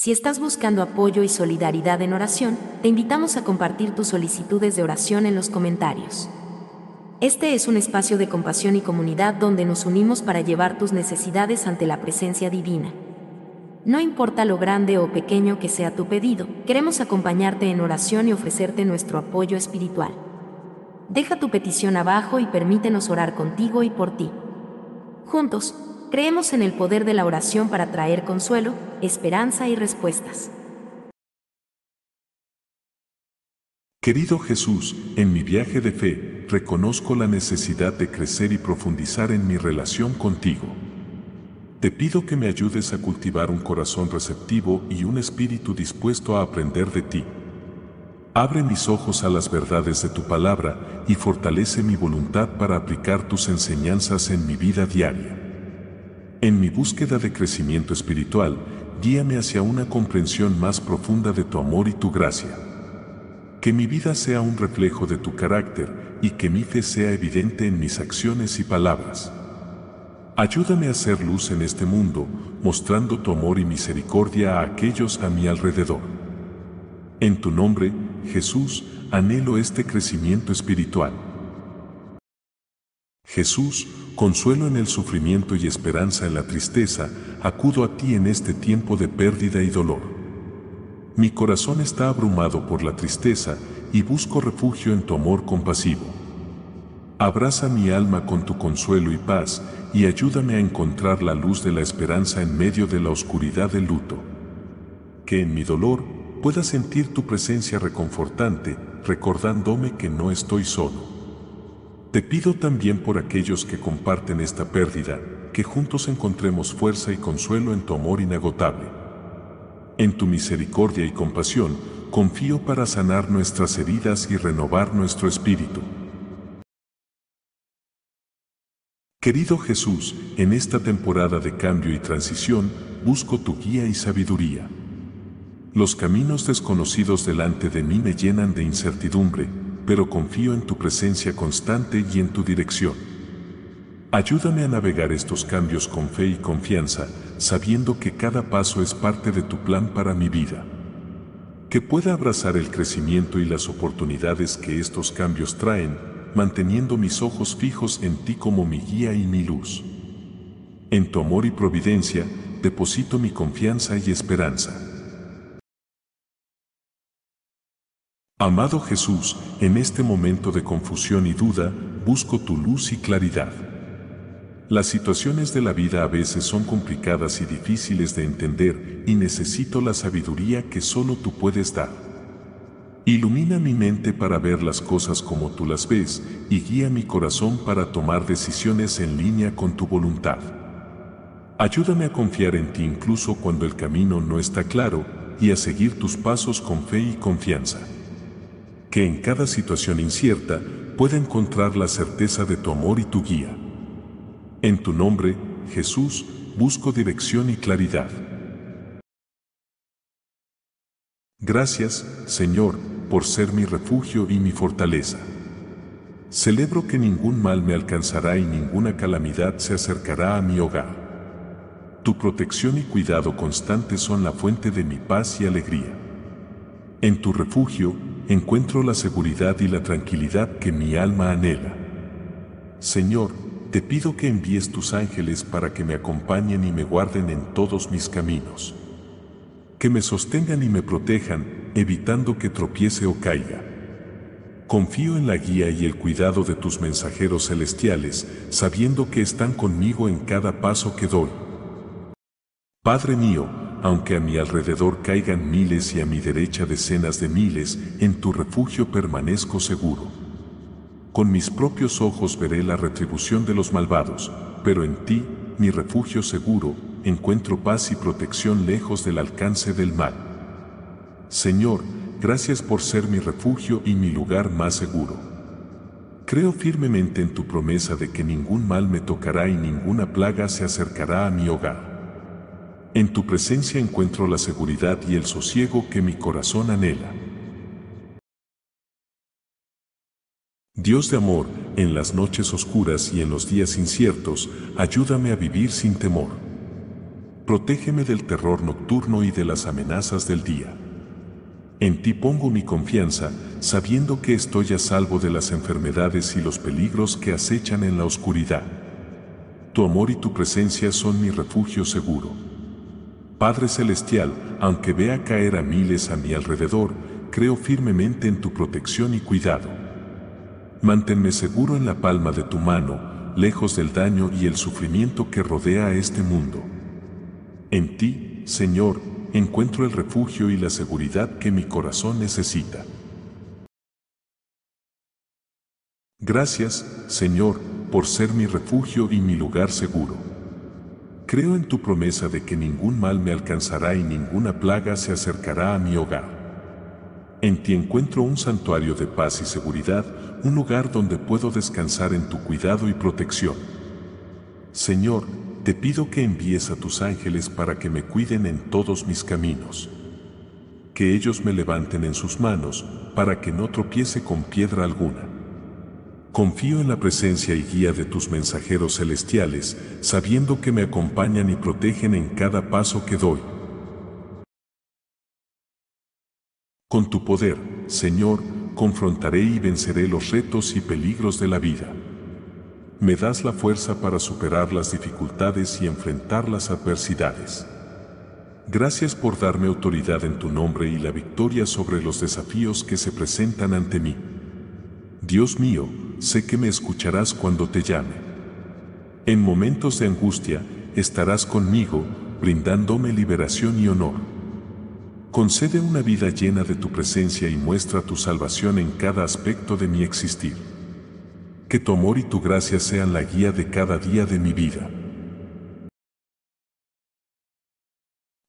Si estás buscando apoyo y solidaridad en oración, te invitamos a compartir tus solicitudes de oración en los comentarios. Este es un espacio de compasión y comunidad donde nos unimos para llevar tus necesidades ante la presencia divina. No importa lo grande o pequeño que sea tu pedido, queremos acompañarte en oración y ofrecerte nuestro apoyo espiritual. Deja tu petición abajo y permítenos orar contigo y por ti. Juntos, creemos en el poder de la oración para traer consuelo, esperanza y respuestas. Querido Jesús, en mi viaje de fe, reconozco la necesidad de crecer y profundizar en mi relación contigo. Te pido que me ayudes a cultivar un corazón receptivo y un espíritu dispuesto a aprender de ti. Abre mis ojos a las verdades de tu palabra y fortalece mi voluntad para aplicar tus enseñanzas en mi vida diaria. En mi búsqueda de crecimiento espiritual, guíame hacia una comprensión más profunda de tu amor y tu gracia. Que mi vida sea un reflejo de tu carácter y que mi fe sea evidente en mis acciones y palabras. Ayúdame a hacer luz en este mundo, mostrando tu amor y misericordia a aquellos a mi alrededor. En tu nombre, Jesús, anhelo este crecimiento espiritual. Jesús, consuelo en el sufrimiento y esperanza en la tristeza, acudo a ti en este tiempo de pérdida y dolor. Mi corazón está abrumado por la tristeza y busco refugio en tu amor compasivo. Abraza mi alma con tu consuelo y paz y ayúdame a encontrar la luz de la esperanza en medio de la oscuridad del luto. Que en mi dolor pueda sentir tu presencia reconfortante, recordándome que no estoy solo. Te pido también por aquellos que comparten esta pérdida, que juntos encontremos fuerza y consuelo en tu amor inagotable. En tu misericordia y compasión, confío para sanar nuestras heridas y renovar nuestro espíritu. Querido Jesús, en esta temporada de cambio y transición, busco tu guía y sabiduría. Los caminos desconocidos delante de mí me llenan de incertidumbre, pero confío en tu presencia constante y en tu dirección. Ayúdame a navegar estos cambios con fe y confianza, sabiendo que cada paso es parte de tu plan para mi vida. Que pueda abrazar el crecimiento y las oportunidades que estos cambios traen, manteniendo mis ojos fijos en ti como mi guía y mi luz. En tu amor y providencia, deposito mi confianza y esperanza. Amado Jesús, en este momento de confusión y duda, busco tu luz y claridad. Las situaciones de la vida a veces son complicadas y difíciles de entender y necesito la sabiduría que solo tú puedes dar. Ilumina mi mente para ver las cosas como tú las ves y guía mi corazón para tomar decisiones en línea con tu voluntad. Ayúdame a confiar en ti incluso cuando el camino no está claro y a seguir tus pasos con fe y confianza. Que en cada situación incierta pueda encontrar la certeza de tu amor y tu guía. En tu nombre, Jesús, busco dirección y claridad. Gracias, Señor, por ser mi refugio y mi fortaleza. Celebro que ningún mal me alcanzará y ninguna calamidad se acercará a mi hogar. Tu protección y cuidado constante son la fuente de mi paz y alegría. En tu refugio encuentro la seguridad y la tranquilidad que mi alma anhela. Señor, te pido que envíes tus ángeles para que me acompañen y me guarden en todos mis caminos. Que me sostengan y me protejan evitando que tropiece o caiga. Confío en la guía y el cuidado de tus mensajeros celestiales, sabiendo que están conmigo en cada paso que doy. Padre mío, aunque a mi alrededor caigan miles y a mi derecha decenas de miles, en tu refugio permanezco seguro. Con mis propios ojos veré la retribución de los malvados, pero en ti, mi refugio seguro, encuentro paz y protección lejos del alcance del mal. Señor, gracias por ser mi refugio y mi lugar más seguro. Creo firmemente en tu promesa de que ningún mal me tocará y ninguna plaga se acercará a mi hogar. En tu presencia encuentro la seguridad y el sosiego que mi corazón anhela. Dios de amor, en las noches oscuras y en los días inciertos, ayúdame a vivir sin temor. Protégeme del terror nocturno y de las amenazas del día. En ti pongo mi confianza, sabiendo que estoy a salvo de las enfermedades y los peligros que acechan en la oscuridad. Tu amor y tu presencia son mi refugio seguro. Padre Celestial, aunque vea caer a miles a mi alrededor, creo firmemente en tu protección y cuidado. Manténme seguro en la palma de tu mano, lejos del daño y el sufrimiento que rodea a este mundo. En ti, Señor, encuentro el refugio y la seguridad que mi corazón necesita. Gracias, Señor, por ser mi refugio y mi lugar seguro. Creo en tu promesa de que ningún mal me alcanzará y ninguna plaga se acercará a mi hogar. En ti encuentro un santuario de paz y seguridad, un lugar donde puedo descansar en tu cuidado y protección. Señor, te pido que envíes a tus ángeles para que me cuiden en todos mis caminos. Que ellos me levanten en sus manos, para que no tropiece con piedra alguna. Confío en la presencia y guía de tus mensajeros celestiales, sabiendo que me acompañan y protegen en cada paso que doy. Con tu poder, Señor, confrontaré y venceré los retos y peligros de la vida me das la fuerza para superar las dificultades y enfrentar las adversidades. Gracias por darme autoridad en tu nombre y la victoria sobre los desafíos que se presentan ante mí. Dios mío, sé que me escucharás cuando te llame. En momentos de angustia, estarás conmigo, brindándome liberación y honor. Concede una vida llena de tu presencia y muestra tu salvación en cada aspecto de mi existir que tu amor y tu gracia sean la guía de cada día de mi vida.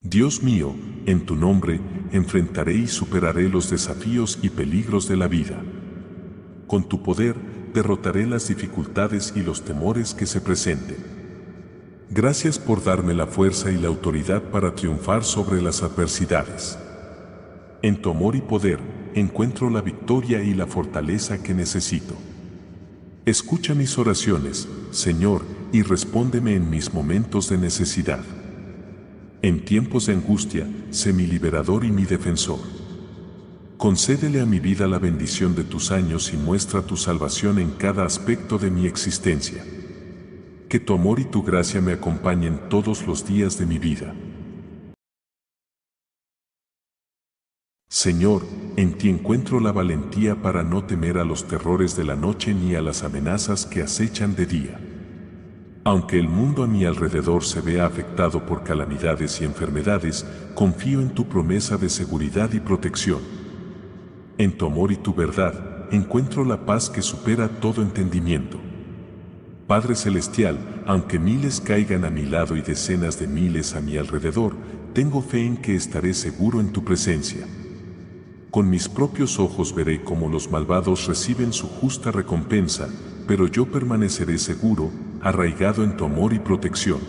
Dios mío, en tu nombre, enfrentaré y superaré los desafíos y peligros de la vida. Con tu poder, derrotaré las dificultades y los temores que se presenten. Gracias por darme la fuerza y la autoridad para triunfar sobre las adversidades. En tu amor y poder, encuentro la victoria y la fortaleza que necesito. Escucha mis oraciones, Señor, y respóndeme en mis momentos de necesidad. En tiempos de angustia, sé mi liberador y mi defensor. Concédele a mi vida la bendición de tus años y muestra tu salvación en cada aspecto de mi existencia. Que tu amor y tu gracia me acompañen todos los días de mi vida. Señor, en ti encuentro la valentía para no temer a los terrores de la noche ni a las amenazas que acechan de día. Aunque el mundo a mi alrededor se vea afectado por calamidades y enfermedades, confío en tu promesa de seguridad y protección. En tu amor y tu verdad, encuentro la paz que supera todo entendimiento. Padre Celestial, aunque miles caigan a mi lado y decenas de miles a mi alrededor, tengo fe en que estaré seguro en tu presencia. Con mis propios ojos veré cómo los malvados reciben su justa recompensa, pero yo permaneceré seguro, arraigado en tu amor y protección.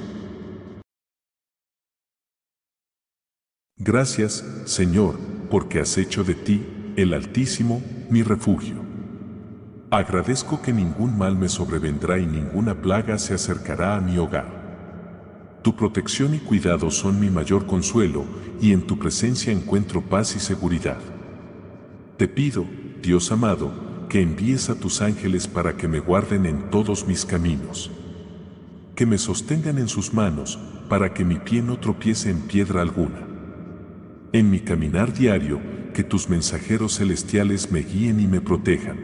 Gracias, Señor, porque has hecho de ti, el Altísimo, mi refugio. Agradezco que ningún mal me sobrevendrá y ninguna plaga se acercará a mi hogar. Tu protección y cuidado son mi mayor consuelo, y en tu presencia encuentro paz y seguridad. Te pido, Dios amado, que envíes a tus ángeles para que me guarden en todos mis caminos. Que me sostengan en sus manos, para que mi pie no tropiece en piedra alguna. En mi caminar diario, que tus mensajeros celestiales me guíen y me protejan.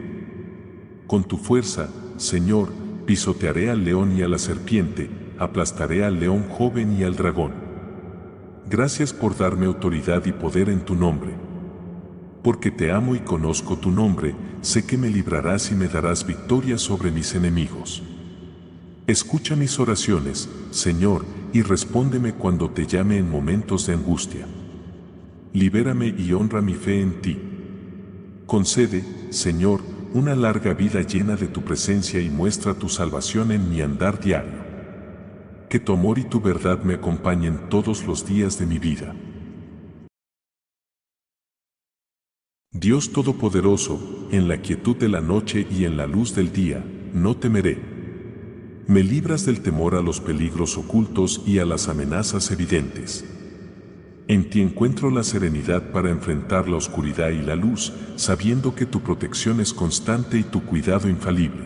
Con tu fuerza, Señor, pisotearé al león y a la serpiente, aplastaré al león joven y al dragón. Gracias por darme autoridad y poder en tu nombre porque te amo y conozco tu nombre, sé que me librarás y me darás victoria sobre mis enemigos. Escucha mis oraciones, Señor, y respóndeme cuando te llame en momentos de angustia. Libérame y honra mi fe en ti. Concede, Señor, una larga vida llena de tu presencia y muestra tu salvación en mi andar diario. Que tu amor y tu verdad me acompañen todos los días de mi vida. Dios Todopoderoso, en la quietud de la noche y en la luz del día, no temeré. Me libras del temor a los peligros ocultos y a las amenazas evidentes. En ti encuentro la serenidad para enfrentar la oscuridad y la luz, sabiendo que tu protección es constante y tu cuidado infalible.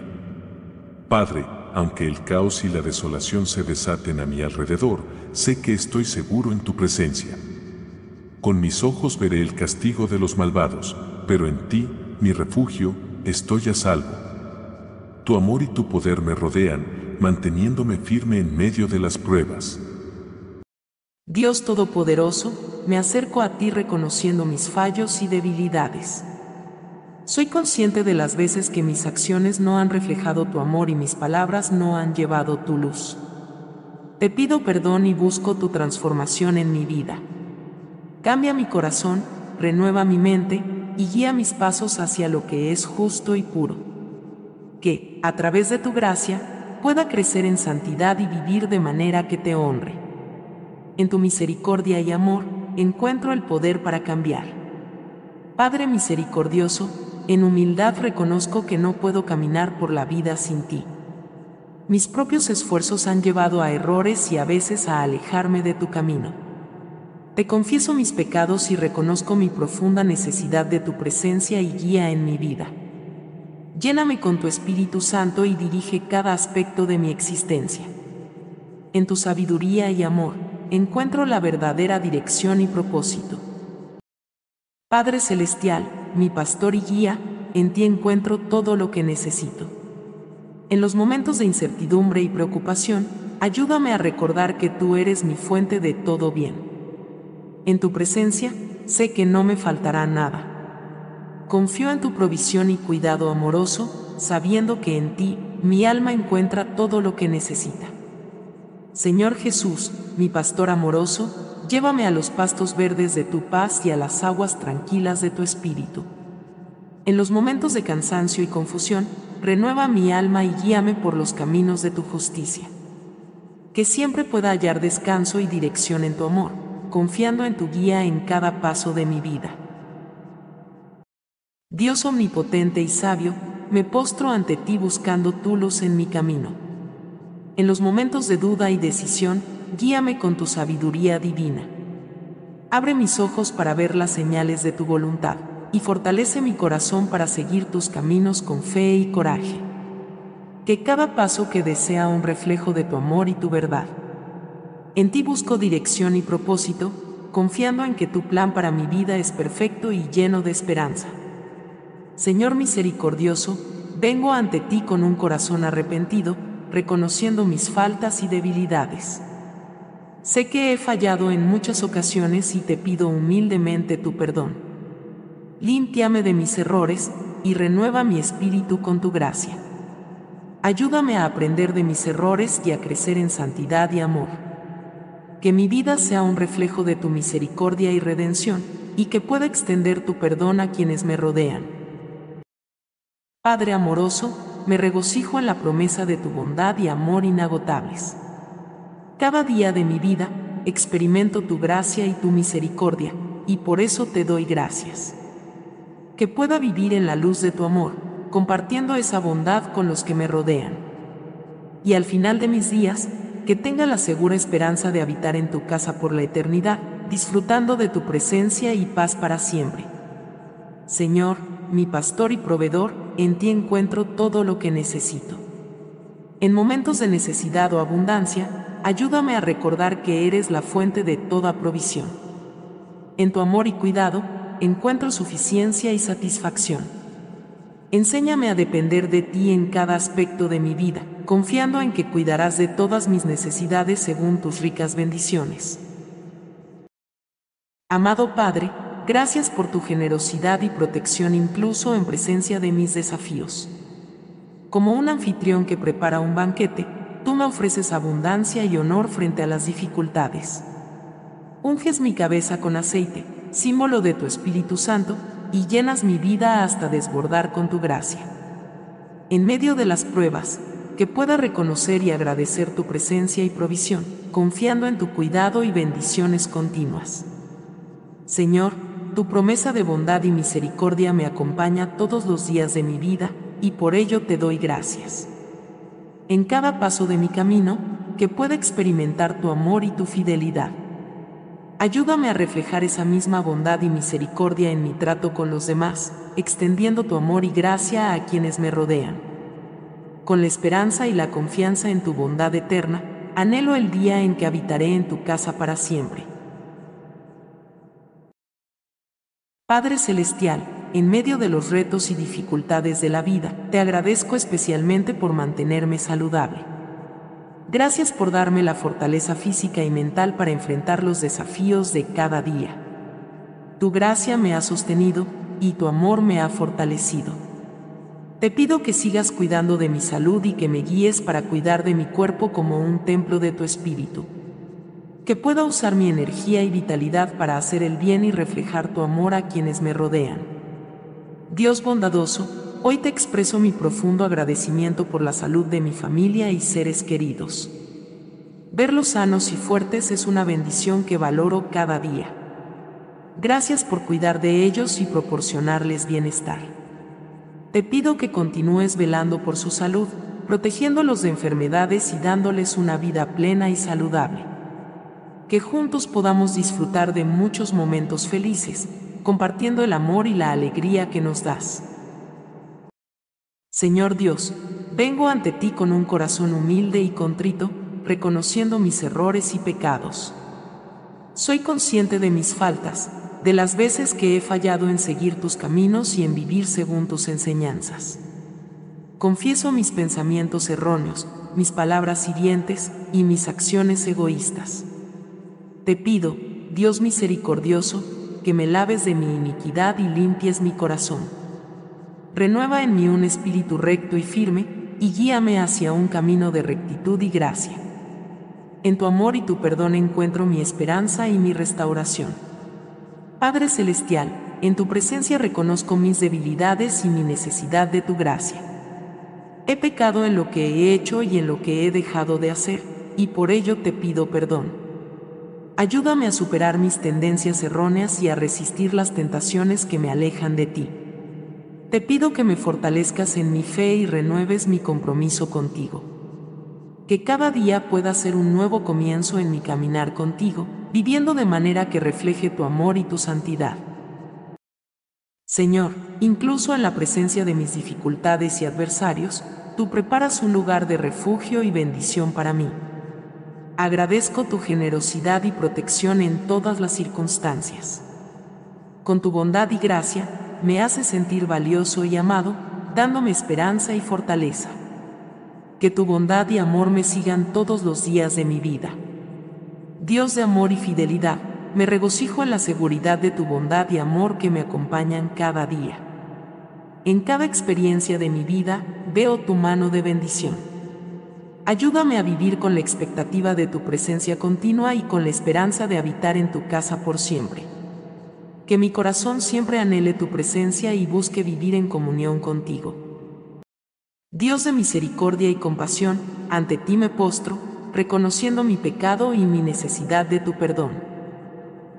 Padre, aunque el caos y la desolación se desaten a mi alrededor, sé que estoy seguro en tu presencia. Con mis ojos veré el castigo de los malvados, pero en ti, mi refugio, estoy a salvo. Tu amor y tu poder me rodean, manteniéndome firme en medio de las pruebas. Dios Todopoderoso, me acerco a ti reconociendo mis fallos y debilidades. Soy consciente de las veces que mis acciones no han reflejado tu amor y mis palabras no han llevado tu luz. Te pido perdón y busco tu transformación en mi vida. Cambia mi corazón, renueva mi mente y guía mis pasos hacia lo que es justo y puro. Que, a través de tu gracia, pueda crecer en santidad y vivir de manera que te honre. En tu misericordia y amor, encuentro el poder para cambiar. Padre misericordioso, en humildad reconozco que no puedo caminar por la vida sin ti. Mis propios esfuerzos han llevado a errores y a veces a alejarme de tu camino. Te confieso mis pecados y reconozco mi profunda necesidad de tu presencia y guía en mi vida. Lléname con tu Espíritu Santo y dirige cada aspecto de mi existencia. En tu sabiduría y amor, encuentro la verdadera dirección y propósito. Padre Celestial, mi pastor y guía, en ti encuentro todo lo que necesito. En los momentos de incertidumbre y preocupación, ayúdame a recordar que tú eres mi fuente de todo bien. En tu presencia, sé que no me faltará nada. Confío en tu provisión y cuidado amoroso, sabiendo que en ti mi alma encuentra todo lo que necesita. Señor Jesús, mi pastor amoroso, Llévame a los pastos verdes de tu paz y a las aguas tranquilas de tu espíritu. En los momentos de cansancio y confusión, renueva mi alma y guíame por los caminos de tu justicia. Que siempre pueda hallar descanso y dirección en tu amor, confiando en tu guía en cada paso de mi vida. Dios omnipotente y sabio, me postro ante ti buscando tu luz en mi camino. En los momentos de duda y decisión, guíame con tu sabiduría divina. Abre mis ojos para ver las señales de tu voluntad, y fortalece mi corazón para seguir tus caminos con fe y coraje. Que cada paso que desea un reflejo de tu amor y tu verdad. En ti busco dirección y propósito, confiando en que tu plan para mi vida es perfecto y lleno de esperanza. Señor misericordioso, vengo ante ti con un corazón arrepentido, reconociendo mis faltas y debilidades. Sé que he fallado en muchas ocasiones y te pido humildemente tu perdón. Límpiame de mis errores y renueva mi espíritu con tu gracia. Ayúdame a aprender de mis errores y a crecer en santidad y amor. Que mi vida sea un reflejo de tu misericordia y redención, y que pueda extender tu perdón a quienes me rodean. Padre amoroso, me regocijo en la promesa de tu bondad y amor inagotables. Cada día de mi vida experimento tu gracia y tu misericordia, y por eso te doy gracias. Que pueda vivir en la luz de tu amor, compartiendo esa bondad con los que me rodean. Y al final de mis días, que tenga la segura esperanza de habitar en tu casa por la eternidad, disfrutando de tu presencia y paz para siempre. Señor, mi pastor y proveedor, en ti encuentro todo lo que necesito. En momentos de necesidad o abundancia, ayúdame a recordar que eres la fuente de toda provisión. En tu amor y cuidado, encuentro suficiencia y satisfacción. Enséñame a depender de ti en cada aspecto de mi vida, confiando en que cuidarás de todas mis necesidades según tus ricas bendiciones. Amado Padre, gracias por tu generosidad y protección incluso en presencia de mis desafíos. Como un anfitrión que prepara un banquete, tú me ofreces abundancia y honor frente a las dificultades. Unges mi cabeza con aceite, símbolo de tu Espíritu Santo, y llenas mi vida hasta desbordar con tu gracia. En medio de las pruebas, que pueda reconocer y agradecer tu presencia y provisión, confiando en tu cuidado y bendiciones continuas. Señor, tu promesa de bondad y misericordia me acompaña todos los días de mi vida, y por ello te doy gracias. en cada paso de mi camino, que pueda experimentar tu amor y tu fidelidad. Ayúdame a reflejar esa misma bondad y misericordia en mi trato con los demás, extendiendo tu amor y gracia a quienes me rodean. Con la esperanza y la confianza en tu bondad eterna, anhelo el día en que habitaré en tu casa para siempre. Padre Celestial, en medio de los retos y dificultades de la vida, te agradezco especialmente por mantenerme saludable. Gracias por darme la fortaleza física y mental para enfrentar los desafíos de cada día. Tu gracia me ha sostenido y tu amor me ha fortalecido. Te pido que sigas cuidando de mi salud y que me guíes para cuidar de mi cuerpo como un templo de tu espíritu. Que pueda usar mi energía y vitalidad para hacer el bien y reflejar tu amor a quienes me rodean. Dios bondadoso, Hoy te expreso mi profundo agradecimiento por la salud de mi familia y seres queridos. Verlos sanos y fuertes es una bendición que valoro cada día. Gracias por cuidar de ellos y proporcionarles bienestar. Te pido que continúes velando por su salud, protegiéndolos de enfermedades y dándoles una vida plena y saludable. Que juntos podamos disfrutar de muchos momentos felices, compartiendo el amor y la alegría que nos das. Señor Dios, vengo ante ti con un corazón humilde y contrito, reconociendo mis errores y pecados. Soy consciente de mis faltas, de las veces que he fallado en seguir tus caminos y en vivir según tus enseñanzas. Confieso mis pensamientos erróneos, mis palabras hirientes y mis acciones egoístas. Te pido, Dios misericordioso, que me laves de mi iniquidad y limpies mi corazón renueva en mí un espíritu recto y firme, y guíame hacia un camino de rectitud y gracia. En tu amor y tu perdón encuentro mi esperanza y mi restauración. Padre Celestial, en tu presencia reconozco mis debilidades y mi necesidad de tu gracia. He pecado en lo que he hecho y en lo que he dejado de hacer, y por ello te pido perdón. Ayúdame a superar mis tendencias erróneas y a resistir las tentaciones que me alejan de ti. Te pido que me fortalezcas en mi fe y renueves mi compromiso contigo. Que cada día pueda ser un nuevo comienzo en mi caminar contigo, viviendo de manera que refleje tu amor y tu santidad. Señor, incluso en la presencia de mis dificultades y adversarios, tú preparas un lugar de refugio y bendición para mí. Agradezco tu generosidad y protección en todas las circunstancias. Con tu bondad y gracia, me hace sentir valioso y amado, dándome esperanza y fortaleza. Que tu bondad y amor me sigan todos los días de mi vida. Dios de amor y fidelidad, me regocijo en la seguridad de tu bondad y amor que me acompañan cada día. En cada experiencia de mi vida veo tu mano de bendición. Ayúdame a vivir con la expectativa de tu presencia continua y con la esperanza de habitar en tu casa por siempre que mi corazón siempre anhele tu presencia y busque vivir en comunión contigo. Dios de misericordia y compasión, ante ti me postro, reconociendo mi pecado y mi necesidad de tu perdón.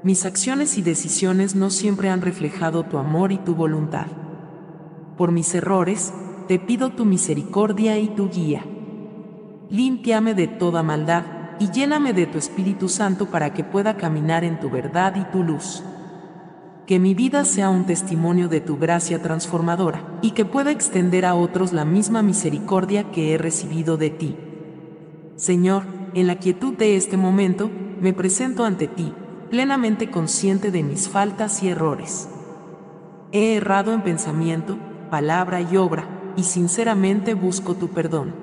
Mis acciones y decisiones no siempre han reflejado tu amor y tu voluntad. Por mis errores, te pido tu misericordia y tu guía. Límpiame de toda maldad y lléname de tu Espíritu Santo para que pueda caminar en tu verdad y tu luz que mi vida sea un testimonio de tu gracia transformadora, y que pueda extender a otros la misma misericordia que he recibido de ti. Señor, en la quietud de este momento, me presento ante ti, plenamente consciente de mis faltas y errores. He errado en pensamiento, palabra y obra, y sinceramente busco tu perdón.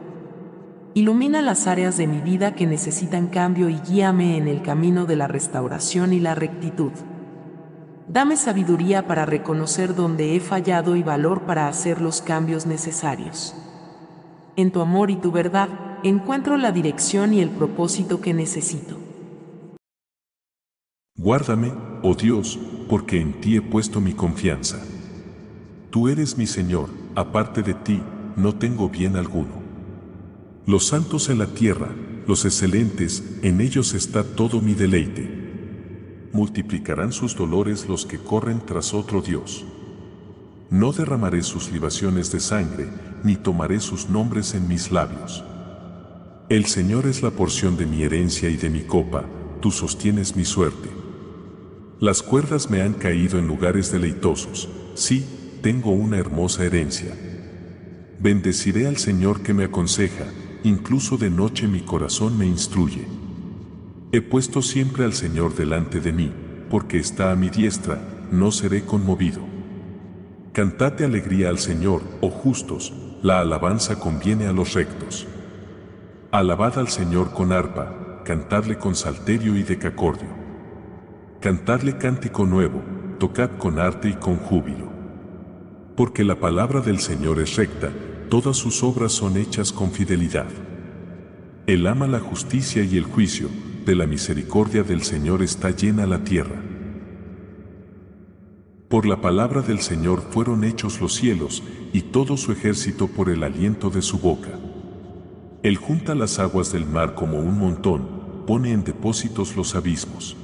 Ilumina las áreas de mi vida que necesitan cambio y guíame en el camino de la restauración y la rectitud. Dame sabiduría para reconocer dónde he fallado y valor para hacer los cambios necesarios. En tu amor y tu verdad, encuentro la dirección y el propósito que necesito. Guárdame, oh Dios, porque en ti he puesto mi confianza. Tú eres mi Señor, aparte de ti, no tengo bien alguno. Los santos en la tierra, los excelentes, en ellos está todo mi deleite multiplicarán sus dolores los que corren tras otro Dios. No derramaré sus libaciones de sangre, ni tomaré sus nombres en mis labios. El Señor es la porción de mi herencia y de mi copa, tú sostienes mi suerte. Las cuerdas me han caído en lugares deleitosos, sí, tengo una hermosa herencia. Bendeciré al Señor que me aconseja, incluso de noche mi corazón me instruye. He puesto siempre al Señor delante de mí, porque está a mi diestra, no seré conmovido. Cantate alegría al Señor, oh justos, la alabanza conviene a los rectos. Alabad al Señor con arpa, cantadle con salterio y decacordio. Cantadle cántico nuevo, tocad con arte y con júbilo. Porque la palabra del Señor es recta, todas sus obras son hechas con fidelidad. Él ama la justicia y el juicio, de la misericordia del Señor está llena la tierra. Por la palabra del Señor fueron hechos los cielos, y todo su ejército por el aliento de su boca. Él junta las aguas del mar como un montón, pone en depósitos los abismos.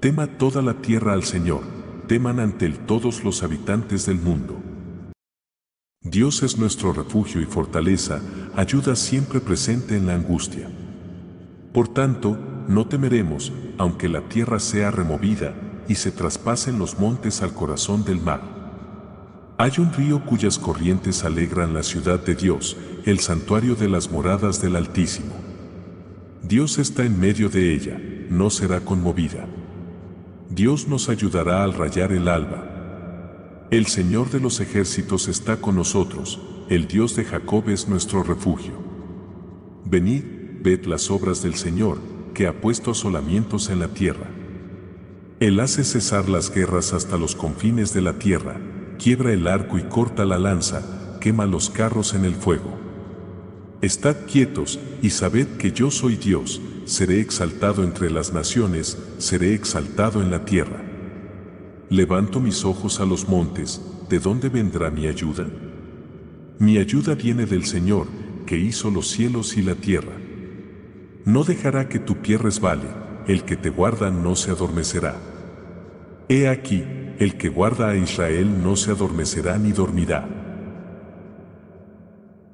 Tema toda la tierra al Señor, teman ante él todos los habitantes del mundo. Dios es nuestro refugio y fortaleza, ayuda siempre presente en la angustia. Por tanto, no temeremos, aunque la tierra sea removida y se traspasen los montes al corazón del mar. Hay un río cuyas corrientes alegran la ciudad de Dios, el santuario de las moradas del Altísimo. Dios está en medio de ella, no será conmovida. Dios nos ayudará al rayar el alba. El Señor de los ejércitos está con nosotros, el Dios de Jacob es nuestro refugio. Venid, ved las obras del Señor, que ha puesto asolamientos en la tierra. Él hace cesar las guerras hasta los confines de la tierra, quiebra el arco y corta la lanza, quema los carros en el fuego. Estad quietos y sabed que yo soy Dios, seré exaltado entre las naciones, seré exaltado en la tierra. Levanto mis ojos a los montes, ¿de dónde vendrá mi ayuda? Mi ayuda viene del Señor, que hizo los cielos y la tierra. No dejará que tu pie resbale, el que te guarda no se adormecerá. He aquí, el que guarda a Israel no se adormecerá ni dormirá.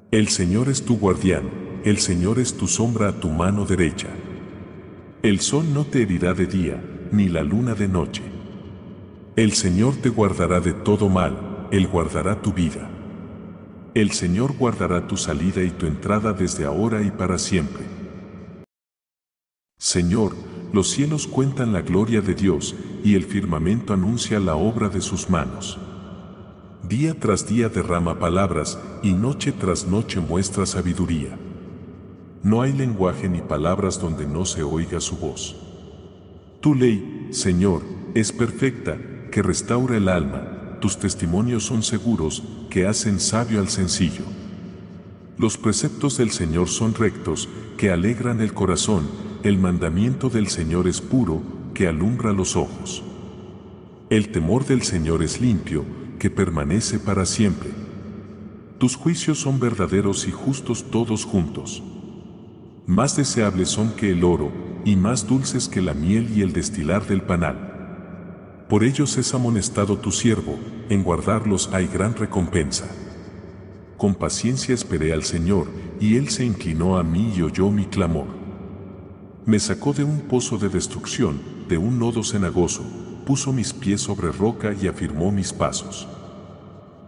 El Señor es tu guardián, el Señor es tu sombra a tu mano derecha. El sol no te herirá de día, ni la luna de noche. El Señor te guardará de todo mal, Él guardará tu vida. El Señor guardará tu salida y tu entrada desde ahora y para siempre. Señor, los cielos cuentan la gloria de Dios y el firmamento anuncia la obra de sus manos. Día tras día derrama palabras y noche tras noche muestra sabiduría. No hay lenguaje ni palabras donde no se oiga su voz. Tu ley, Señor, es perfecta, que restaura el alma, tus testimonios son seguros, que hacen sabio al sencillo. Los preceptos del Señor son rectos, que alegran el corazón, el mandamiento del Señor es puro, que alumbra los ojos. El temor del Señor es limpio, que permanece para siempre. Tus juicios son verdaderos y justos todos juntos. Más deseables son que el oro, y más dulces que la miel y el destilar del panal. Por ellos es amonestado tu siervo, en guardarlos hay gran recompensa. Con paciencia esperé al Señor, y Él se inclinó a mí y oyó mi clamor. Me sacó de un pozo de destrucción, de un nodo cenagoso, puso mis pies sobre roca y afirmó mis pasos.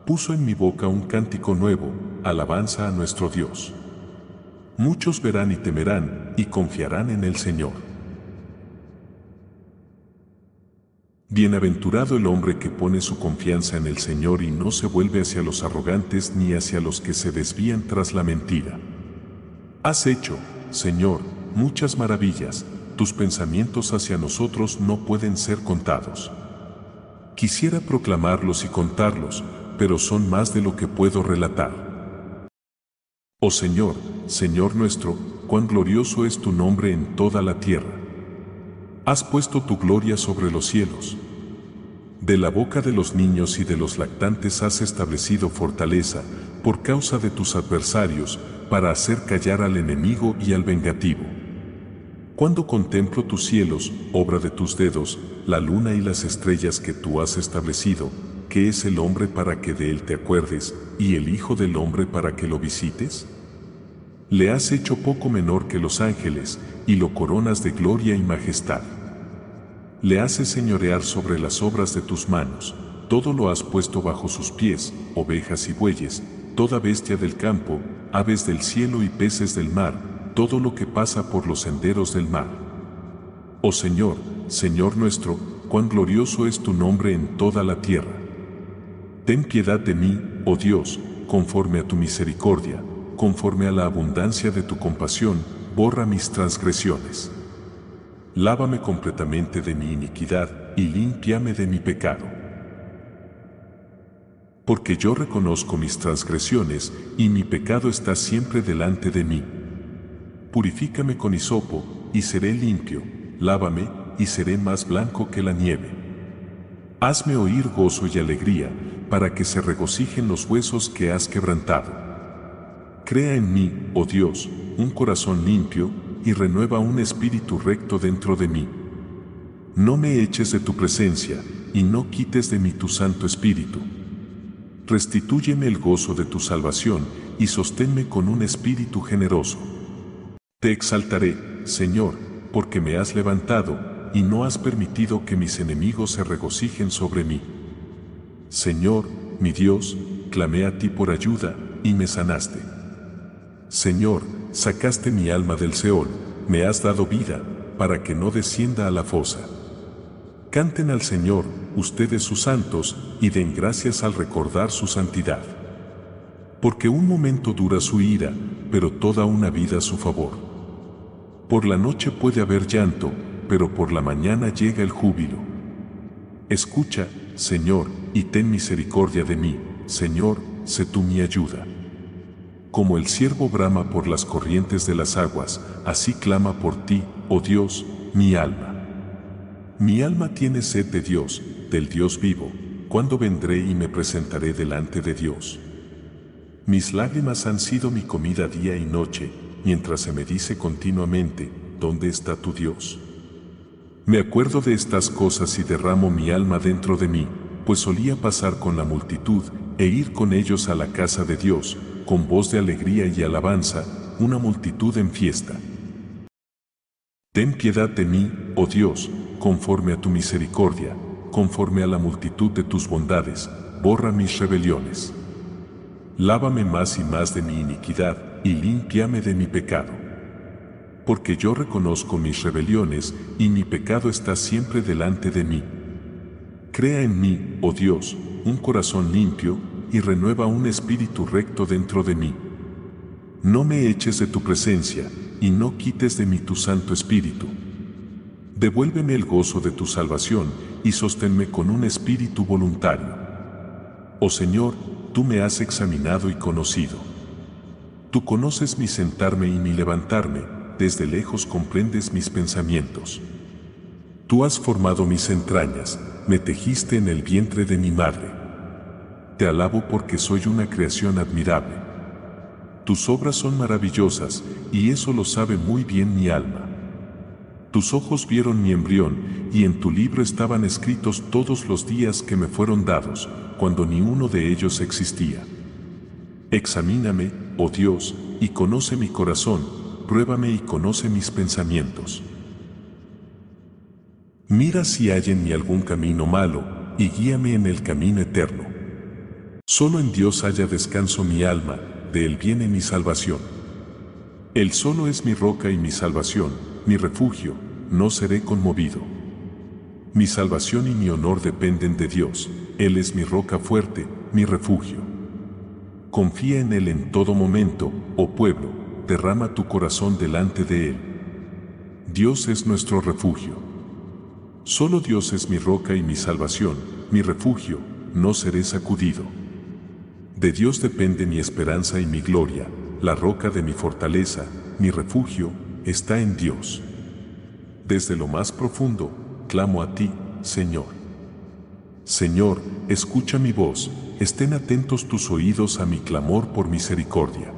Puso en mi boca un cántico nuevo, alabanza a nuestro Dios. Muchos verán y temerán y confiarán en el Señor. Bienaventurado el hombre que pone su confianza en el Señor y no se vuelve hacia los arrogantes ni hacia los que se desvían tras la mentira. Has hecho, Señor, muchas maravillas, tus pensamientos hacia nosotros no pueden ser contados. Quisiera proclamarlos y contarlos, pero son más de lo que puedo relatar. Oh Señor, Señor nuestro, cuán glorioso es tu nombre en toda la tierra. Has puesto tu gloria sobre los cielos. De la boca de los niños y de los lactantes has establecido fortaleza, por causa de tus adversarios, para hacer callar al enemigo y al vengativo. Cuando contemplo tus cielos, obra de tus dedos, la luna y las estrellas que tú has establecido, ¿qué es el hombre para que de él te acuerdes, y el Hijo del hombre para que lo visites? Le has hecho poco menor que los ángeles, y lo coronas de gloria y majestad. Le haces señorear sobre las obras de tus manos, todo lo has puesto bajo sus pies, ovejas y bueyes, toda bestia del campo, aves del cielo y peces del mar, todo lo que pasa por los senderos del mar. Oh Señor, Señor nuestro, cuán glorioso es tu nombre en toda la tierra. Ten piedad de mí, oh Dios, conforme a tu misericordia, conforme a la abundancia de tu compasión, borra mis transgresiones. Lávame completamente de mi iniquidad y límpiame de mi pecado. Porque yo reconozco mis transgresiones y mi pecado está siempre delante de mí. Purifícame con hisopo y seré limpio, lávame y seré más blanco que la nieve. Hazme oír gozo y alegría, para que se regocijen los huesos que has quebrantado. Crea en mí, oh Dios, un corazón limpio, y renueva un espíritu recto dentro de mí. No me eches de tu presencia, y no quites de mí tu Santo Espíritu. Restitúyeme el gozo de tu salvación, y sosténme con un espíritu generoso. Te exaltaré, Señor, porque me has levantado, y no has permitido que mis enemigos se regocijen sobre mí. Señor, mi Dios, clamé a ti por ayuda, y me sanaste. Señor, sacaste mi alma del Seol, me has dado vida, para que no descienda a la fosa. Canten al Señor, ustedes sus santos, y den gracias al recordar su santidad. Porque un momento dura su ira, pero toda una vida su favor. Por la noche puede haber llanto, pero por la mañana llega el júbilo. Escucha, Señor, y ten misericordia de mí, Señor, sé tú mi ayuda. Como el siervo brama por las corrientes de las aguas, así clama por ti, oh Dios, mi alma. Mi alma tiene sed de Dios, del Dios vivo, cuando vendré y me presentaré delante de Dios. Mis lágrimas han sido mi comida día y noche, mientras se me dice continuamente, ¿dónde está tu Dios? Me acuerdo de estas cosas y derramo mi alma dentro de mí, pues solía pasar con la multitud e ir con ellos a la casa de Dios, con voz de alegría y alabanza, una multitud en fiesta. Ten piedad de mí, oh Dios, conforme a tu misericordia, conforme a la multitud de tus bondades, borra mis rebeliones. Lávame más y más de mi iniquidad, y límpiame de mi pecado. Porque yo reconozco mis rebeliones, y mi pecado está siempre delante de mí. Crea en mí, oh Dios, un corazón limpio, y renueva un espíritu recto dentro de mí. No me eches de tu presencia, y no quites de mí tu Santo Espíritu. Devuélveme el gozo de tu salvación, y sosténme con un espíritu voluntario. Oh Señor, tú me has examinado y conocido. Tú conoces mi sentarme y mi levantarme, desde lejos comprendes mis pensamientos. Tú has formado mis entrañas, me tejiste en el vientre de mi madre te alabo porque soy una creación admirable. Tus obras son maravillosas, y eso lo sabe muy bien mi alma. Tus ojos vieron mi embrión, y en tu libro estaban escritos todos los días que me fueron dados, cuando ni uno de ellos existía. Examíname, oh Dios, y conoce mi corazón, pruébame y conoce mis pensamientos. Mira si hay en mí algún camino malo, y guíame en el camino eterno. Solo en Dios haya descanso mi alma, de Él viene mi salvación. Él solo es mi roca y mi salvación, mi refugio, no seré conmovido. Mi salvación y mi honor dependen de Dios, Él es mi roca fuerte, mi refugio. Confía en Él en todo momento, oh pueblo, derrama tu corazón delante de Él. Dios es nuestro refugio. Solo Dios es mi roca y mi salvación, mi refugio, no seré sacudido. De Dios depende mi esperanza y mi gloria, la roca de mi fortaleza, mi refugio, está en Dios. Desde lo más profundo, clamo a ti, Señor. Señor, escucha mi voz, estén atentos tus oídos a mi clamor por misericordia.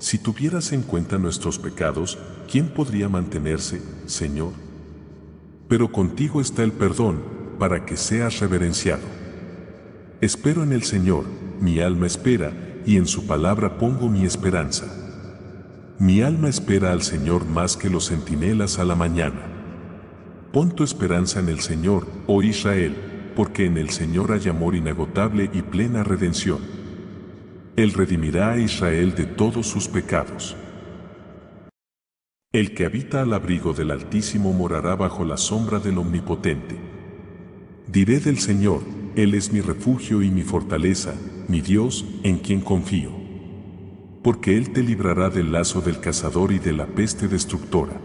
Si tuvieras en cuenta nuestros pecados, ¿quién podría mantenerse, Señor? Pero contigo está el perdón, para que seas reverenciado. Espero en el Señor, mi alma espera, y en su palabra pongo mi esperanza. Mi alma espera al Señor más que los centinelas a la mañana. Pon tu esperanza en el Señor, oh Israel, porque en el Señor hay amor inagotable y plena redención. Él redimirá a Israel de todos sus pecados. El que habita al abrigo del Altísimo morará bajo la sombra del Omnipotente. Diré del Señor, Él es mi refugio y mi fortaleza, mi Dios, en quien confío. Porque Él te librará del lazo del cazador y de la peste destructora.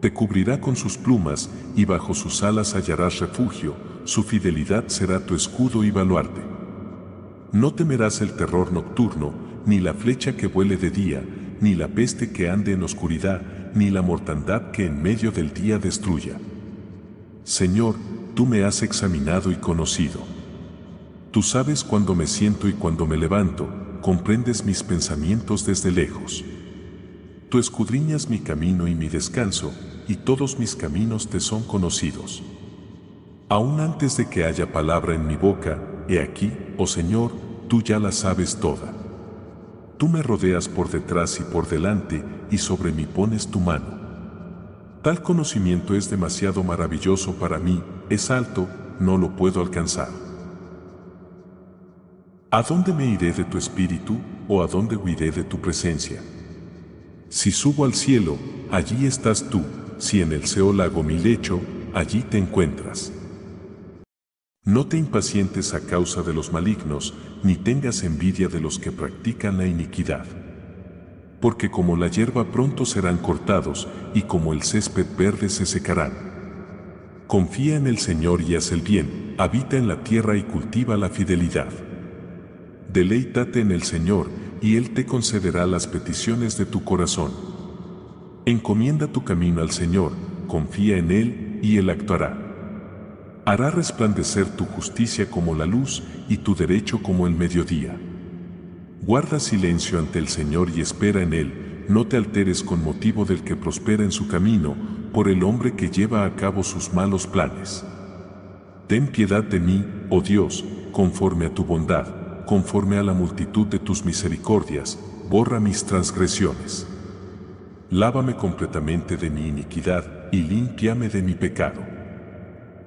Te cubrirá con sus plumas y bajo sus alas hallarás refugio, su fidelidad será tu escudo y baluarte. No temerás el terror nocturno, ni la flecha que vuele de día, ni la peste que ande en oscuridad, ni la mortandad que en medio del día destruya. Señor, tú me has examinado y conocido. Tú sabes cuando me siento y cuando me levanto, comprendes mis pensamientos desde lejos. Tú escudriñas mi camino y mi descanso, y todos mis caminos te son conocidos. Aún antes de que haya palabra en mi boca, he aquí, oh Señor, tú ya la sabes toda. Tú me rodeas por detrás y por delante, y sobre mí pones tu mano. Tal conocimiento es demasiado maravilloso para mí, es alto, no lo puedo alcanzar. ¿A dónde me iré de tu espíritu, o a dónde huiré de tu presencia? Si subo al cielo, allí estás tú, si en el Seol hago mi lecho, allí te encuentras. No te impacientes a causa de los malignos, ni tengas envidia de los que practican la iniquidad. Porque como la hierba pronto serán cortados, y como el césped verde se secarán. Confía en el Señor y haz el bien, habita en la tierra y cultiva la fidelidad. Deleítate en el Señor, y Él te concederá las peticiones de tu corazón. Encomienda tu camino al Señor, confía en Él, y Él actuará hará resplandecer tu justicia como la luz y tu derecho como el mediodía. Guarda silencio ante el Señor y espera en Él, no te alteres con motivo del que prospera en su camino, por el hombre que lleva a cabo sus malos planes. Ten piedad de mí, oh Dios, conforme a tu bondad, conforme a la multitud de tus misericordias, borra mis transgresiones. Lávame completamente de mi iniquidad y límpiame de mi pecado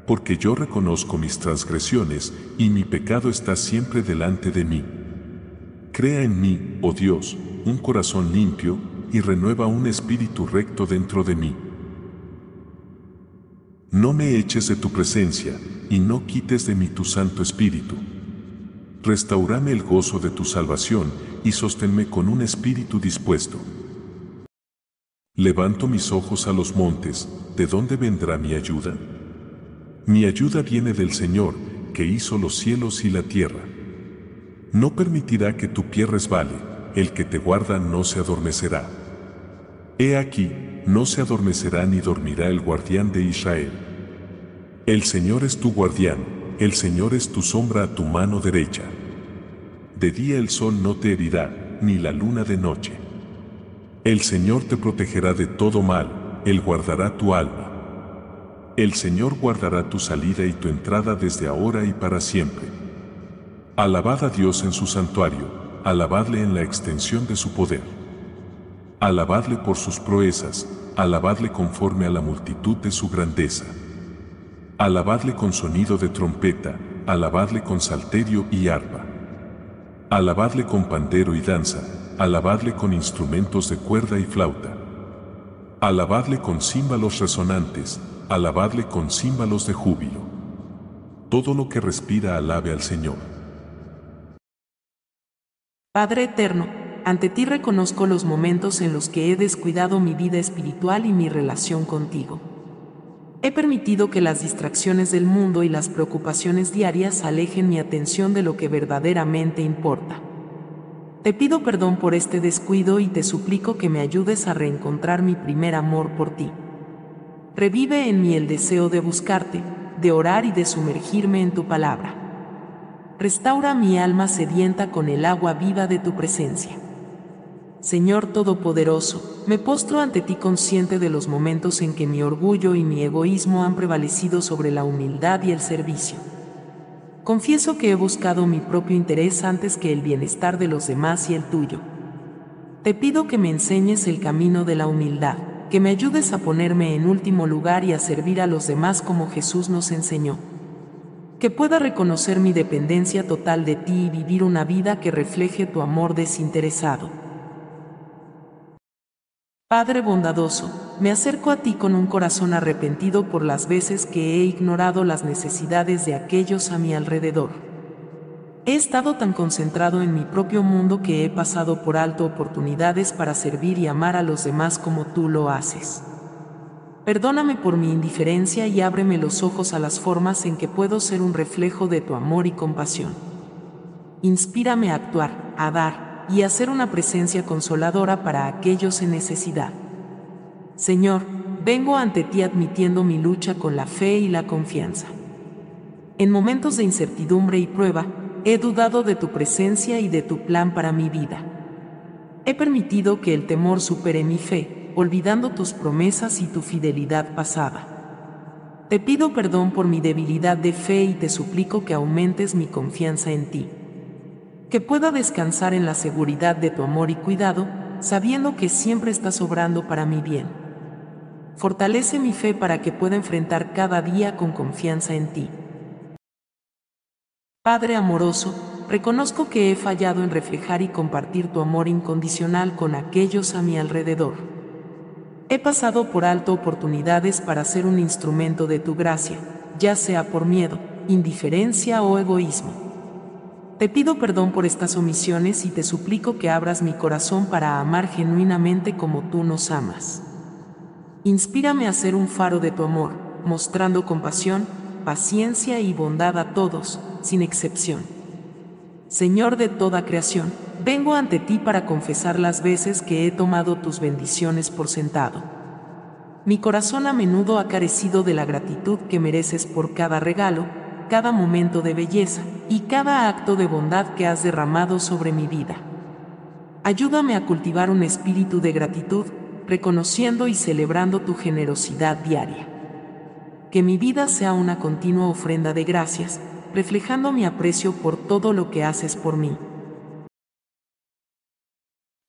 porque yo reconozco mis transgresiones y mi pecado está siempre delante de mí. Crea en mí, oh Dios, un corazón limpio y renueva un espíritu recto dentro de mí. No me eches de tu presencia y no quites de mí tu Santo Espíritu. Restaurame el gozo de tu salvación y sosténme con un espíritu dispuesto. Levanto mis ojos a los montes, ¿de dónde vendrá mi ayuda? Mi ayuda viene del Señor, que hizo los cielos y la tierra. No permitirá que tu pie resbale, el que te guarda no se adormecerá. He aquí, no se adormecerá ni dormirá el guardián de Israel. El Señor es tu guardián, el Señor es tu sombra a tu mano derecha. De día el sol no te herirá, ni la luna de noche. El Señor te protegerá de todo mal, Él guardará tu alma. El Señor guardará tu salida y tu entrada desde ahora y para siempre. Alabad a Dios en su santuario, alabadle en la extensión de su poder. Alabadle por sus proezas, alabadle conforme a la multitud de su grandeza. Alabadle con sonido de trompeta, alabadle con salterio y arpa. Alabadle con pandero y danza, alabadle con instrumentos de cuerda y flauta. Alabadle con címbalos resonantes, alabadle con címbalos de júbilo. Todo lo que respira alabe al Señor. Padre eterno, ante ti reconozco los momentos en los que he descuidado mi vida espiritual y mi relación contigo. He permitido que las distracciones del mundo y las preocupaciones diarias alejen mi atención de lo que verdaderamente importa. Te pido perdón por este descuido y te suplico que me ayudes a reencontrar mi primer amor por ti. Revive en mí el deseo de buscarte, de orar y de sumergirme en tu palabra. Restaura mi alma sedienta con el agua viva de tu presencia. Señor Todopoderoso, me postro ante ti consciente de los momentos en que mi orgullo y mi egoísmo han prevalecido sobre la humildad y el servicio. Confieso que he buscado mi propio interés antes que el bienestar de los demás y el tuyo. Te pido que me enseñes el camino de la humildad, que me ayudes a ponerme en último lugar y a servir a los demás como Jesús nos enseñó. Que pueda reconocer mi dependencia total de ti y vivir una vida que refleje tu amor desinteresado. Padre bondadoso, me acerco a ti con un corazón arrepentido por las veces que he ignorado las necesidades de aquellos a mi alrededor. He estado tan concentrado en mi propio mundo que he pasado por alto oportunidades para servir y amar a los demás como tú lo haces. Perdóname por mi indiferencia y ábreme los ojos a las formas en que puedo ser un reflejo de tu amor y compasión. Inspírame a actuar, a dar, y hacer una presencia consoladora para aquellos en necesidad. Señor, vengo ante ti admitiendo mi lucha con la fe y la confianza. En momentos de incertidumbre y prueba, he dudado de tu presencia y de tu plan para mi vida. He permitido que el temor supere mi fe, olvidando tus promesas y tu fidelidad pasada. Te pido perdón por mi debilidad de fe y te suplico que aumentes mi confianza en ti que pueda descansar en la seguridad de tu amor y cuidado, sabiendo que siempre estás obrando para mi bien. Fortalece mi fe para que pueda enfrentar cada día con confianza en ti. Padre amoroso, reconozco que he fallado en reflejar y compartir tu amor incondicional con aquellos a mi alrededor. He pasado por alto oportunidades para ser un instrumento de tu gracia, ya sea por miedo, indiferencia o egoísmo. Te pido perdón por estas omisiones y te suplico que abras mi corazón para amar genuinamente como tú nos amas. Inspírame a ser un faro de tu amor, mostrando compasión, paciencia y bondad a todos, sin excepción. Señor de toda creación, vengo ante ti para confesar las veces que he tomado tus bendiciones por sentado. Mi corazón a menudo ha carecido de la gratitud que mereces por cada regalo, cada momento de belleza y cada acto de bondad que has derramado sobre mi vida. Ayúdame a cultivar un espíritu de gratitud, reconociendo y celebrando tu generosidad diaria. Que mi vida sea una continua ofrenda de gracias, reflejando mi aprecio por todo lo que haces por mí.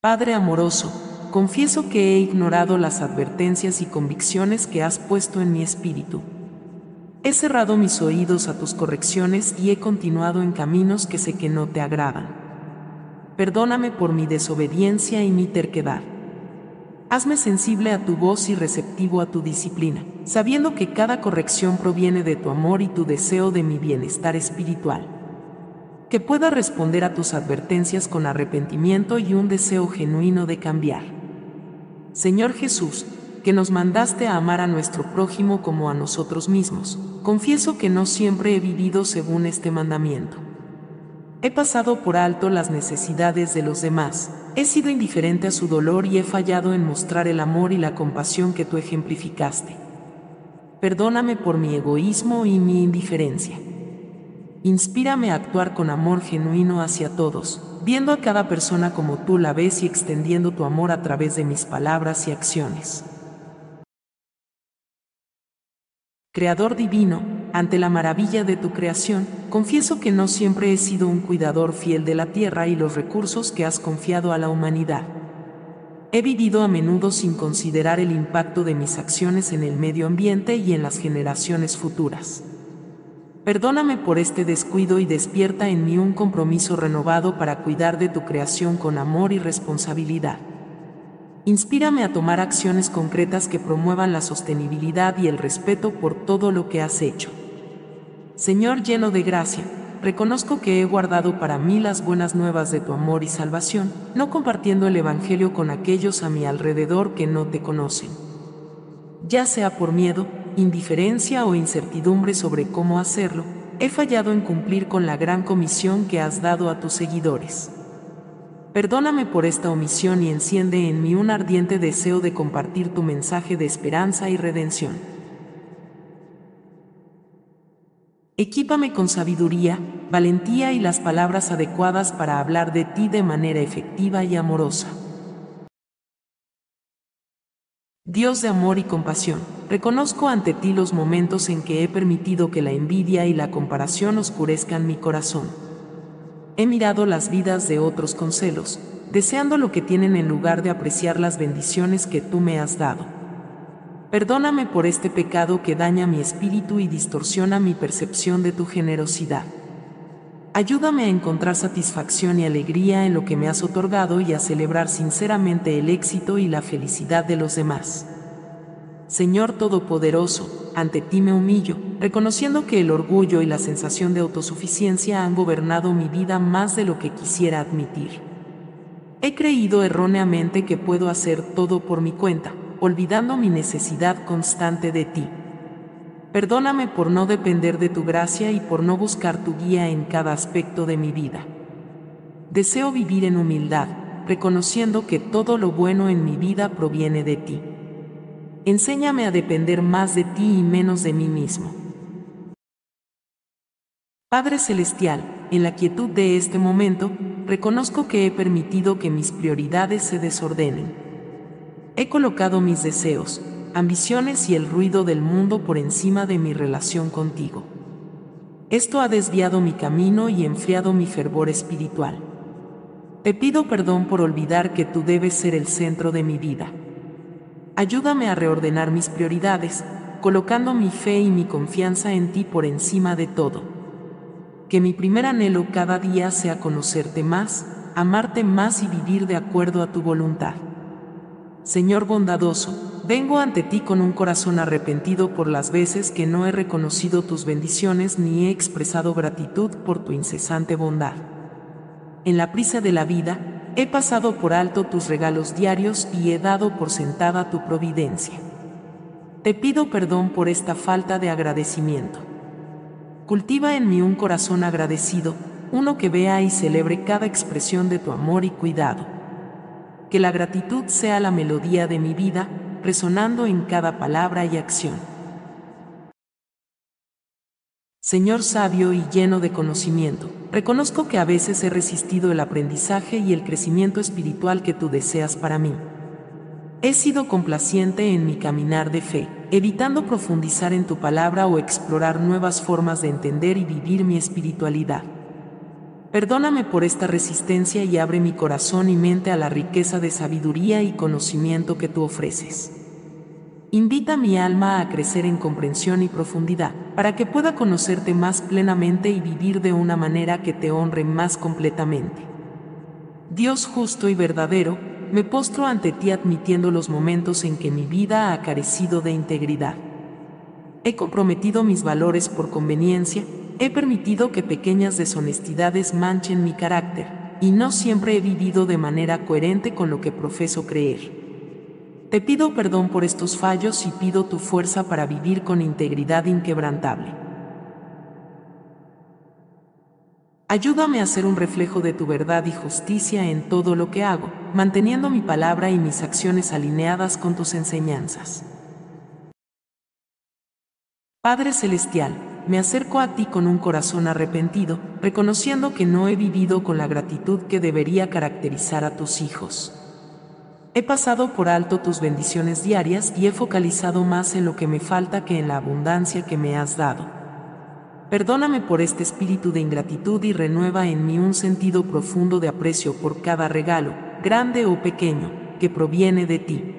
Padre amoroso, confieso que he ignorado las advertencias y convicciones que has puesto en mi espíritu. He cerrado mis oídos a tus correcciones y he continuado en caminos que sé que no te agradan. Perdóname por mi desobediencia y mi terquedad. Hazme sensible a tu voz y receptivo a tu disciplina, sabiendo que cada corrección proviene de tu amor y tu deseo de mi bienestar espiritual. Que pueda responder a tus advertencias con arrepentimiento y un deseo genuino de cambiar. Señor Jesús, que nos mandaste a amar a nuestro prójimo como a nosotros mismos. Confieso que no siempre he vivido según este mandamiento. He pasado por alto las necesidades de los demás, he sido indiferente a su dolor y he fallado en mostrar el amor y la compasión que tú ejemplificaste. Perdóname por mi egoísmo y mi indiferencia. Inspírame a actuar con amor genuino hacia todos, viendo a cada persona como tú la ves y extendiendo tu amor a través de mis palabras y acciones. Creador divino, ante la maravilla de tu creación, confieso que no siempre he sido un cuidador fiel de la tierra y los recursos que has confiado a la humanidad. He vivido a menudo sin considerar el impacto de mis acciones en el medio ambiente y en las generaciones futuras. Perdóname por este descuido y despierta en mí un compromiso renovado para cuidar de tu creación con amor y responsabilidad. Inspírame a tomar acciones concretas que promuevan la sostenibilidad y el respeto por todo lo que has hecho. Señor lleno de gracia, reconozco que he guardado para mí las buenas nuevas de tu amor y salvación, no compartiendo el Evangelio con aquellos a mi alrededor que no te conocen. Ya sea por miedo, indiferencia o incertidumbre sobre cómo hacerlo, he fallado en cumplir con la gran comisión que has dado a tus seguidores. Perdóname por esta omisión y enciende en mí un ardiente deseo de compartir tu mensaje de esperanza y redención. Equípame con sabiduría, valentía y las palabras adecuadas para hablar de ti de manera efectiva y amorosa. Dios de amor y compasión, reconozco ante ti los momentos en que he permitido que la envidia y la comparación oscurezcan mi corazón He mirado las vidas de otros con celos, deseando lo que tienen en lugar de apreciar las bendiciones que tú me has dado. Perdóname por este pecado que daña mi espíritu y distorsiona mi percepción de tu generosidad. Ayúdame a encontrar satisfacción y alegría en lo que me has otorgado y a celebrar sinceramente el éxito y la felicidad de los demás. Señor Todopoderoso, ante ti me humillo, reconociendo que el orgullo y la sensación de autosuficiencia han gobernado mi vida más de lo que quisiera admitir. He creído erróneamente que puedo hacer todo por mi cuenta, olvidando mi necesidad constante de ti. Perdóname por no depender de tu gracia y por no buscar tu guía en cada aspecto de mi vida. Deseo vivir en humildad, reconociendo que todo lo bueno en mi vida proviene de ti. Enséñame a depender más de ti y menos de mí mismo. Padre Celestial, en la quietud de este momento, reconozco que he permitido que mis prioridades se desordenen. He colocado mis deseos, ambiciones y el ruido del mundo por encima de mi relación contigo. Esto ha desviado mi camino y enfriado mi fervor espiritual. Te pido perdón por olvidar que tú debes ser el centro de mi vida. Ayúdame a reordenar mis prioridades, colocando mi fe y mi confianza en ti por encima de todo. Que mi primer anhelo cada día sea conocerte más, amarte más y vivir de acuerdo a tu voluntad. Señor bondadoso, vengo ante ti con un corazón arrepentido por las veces que no he reconocido tus bendiciones ni he expresado gratitud por tu incesante bondad. En la prisa de la vida, He pasado por alto tus regalos diarios y he dado por sentada tu providencia. Te pido perdón por esta falta de agradecimiento. Cultiva en mí un corazón agradecido, uno que vea y celebre cada expresión de tu amor y cuidado. Que la gratitud sea la melodía de mi vida, resonando en cada palabra y acción. Señor sabio y lleno de conocimiento, reconozco que a veces he resistido el aprendizaje y el crecimiento espiritual que tú deseas para mí. He sido complaciente en mi caminar de fe, evitando profundizar en tu palabra o explorar nuevas formas de entender y vivir mi espiritualidad. Perdóname por esta resistencia y abre mi corazón y mente a la riqueza de sabiduría y conocimiento que tú ofreces. Invita mi alma a crecer en comprensión y profundidad, para que pueda conocerte más plenamente y vivir de una manera que te honre más completamente. Dios justo y verdadero, me postro ante ti admitiendo los momentos en que mi vida ha carecido de integridad. He comprometido mis valores por conveniencia, he permitido que pequeñas deshonestidades manchen mi carácter, y no siempre he vivido de manera coherente con lo que profeso creer. Te pido perdón por estos fallos y pido tu fuerza para vivir con integridad inquebrantable. Ayúdame a ser un reflejo de tu verdad y justicia en todo lo que hago, manteniendo mi palabra y mis acciones alineadas con tus enseñanzas. Padre Celestial, me acerco a ti con un corazón arrepentido, reconociendo que no he vivido con la gratitud que debería caracterizar a tus hijos. He pasado por alto tus bendiciones diarias y he focalizado más en lo que me falta que en la abundancia que me has dado. Perdóname por este espíritu de ingratitud y renueva en mí un sentido profundo de aprecio por cada regalo, grande o pequeño, que proviene de ti.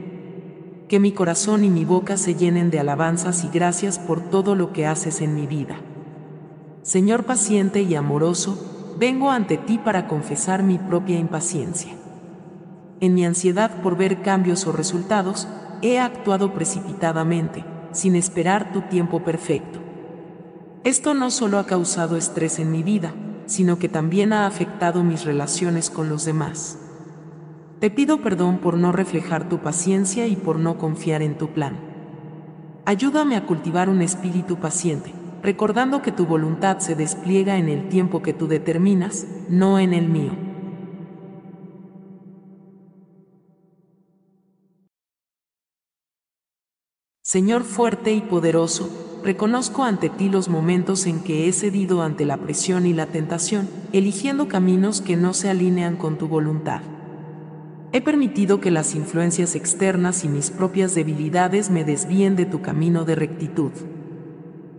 Que mi corazón y mi boca se llenen de alabanzas y gracias por todo lo que haces en mi vida. Señor paciente y amoroso, vengo ante ti para confesar mi propia impaciencia. En mi ansiedad por ver cambios o resultados, he actuado precipitadamente, sin esperar tu tiempo perfecto. Esto no solo ha causado estrés en mi vida, sino que también ha afectado mis relaciones con los demás. Te pido perdón por no reflejar tu paciencia y por no confiar en tu plan. Ayúdame a cultivar un espíritu paciente, recordando que tu voluntad se despliega en el tiempo que tú determinas, no en el mío. Señor fuerte y poderoso, reconozco ante ti los momentos en que he cedido ante la presión y la tentación, eligiendo caminos que no se alinean con tu voluntad. He permitido que las influencias externas y mis propias debilidades me desvíen de tu camino de rectitud.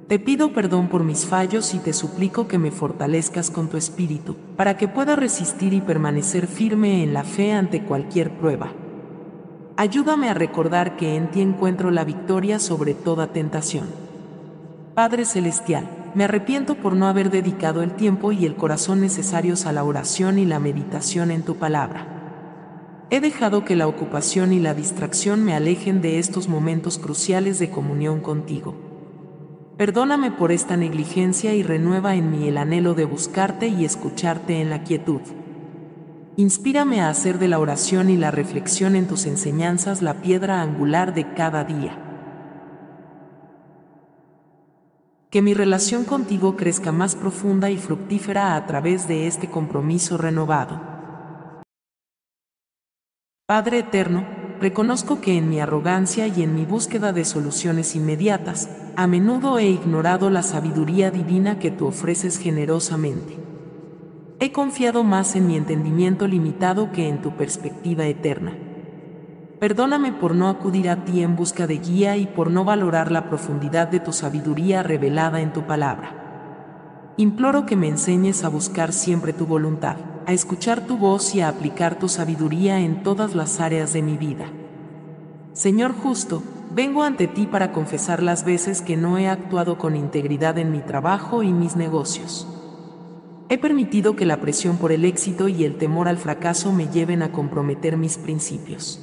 Te pido perdón por mis fallos y te suplico que me fortalezcas con tu espíritu, para que pueda resistir y permanecer firme en la fe ante cualquier prueba. Ayúdame a recordar que en ti encuentro la victoria sobre toda tentación. Padre Celestial, me arrepiento por no haber dedicado el tiempo y el corazón necesarios a la oración y la meditación en tu palabra. He dejado que la ocupación y la distracción me alejen de estos momentos cruciales de comunión contigo. Perdóname por esta negligencia y renueva en mí el anhelo de buscarte y escucharte en la quietud. Inspírame a hacer de la oración y la reflexión en tus enseñanzas la piedra angular de cada día. Que mi relación contigo crezca más profunda y fructífera a través de este compromiso renovado. Padre Eterno, reconozco que en mi arrogancia y en mi búsqueda de soluciones inmediatas, a menudo he ignorado la sabiduría divina que tú ofreces generosamente. He confiado más en mi entendimiento limitado que en tu perspectiva eterna. Perdóname por no acudir a ti en busca de guía y por no valorar la profundidad de tu sabiduría revelada en tu palabra. Imploro que me enseñes a buscar siempre tu voluntad a escuchar tu voz y a aplicar tu sabiduría en todas las áreas de mi vida. Señor justo, vengo ante ti para confesar las veces que no he actuado con integridad en mi trabajo y mis negocios. He permitido que la presión por el éxito y el temor al fracaso me lleven a comprometer mis principios.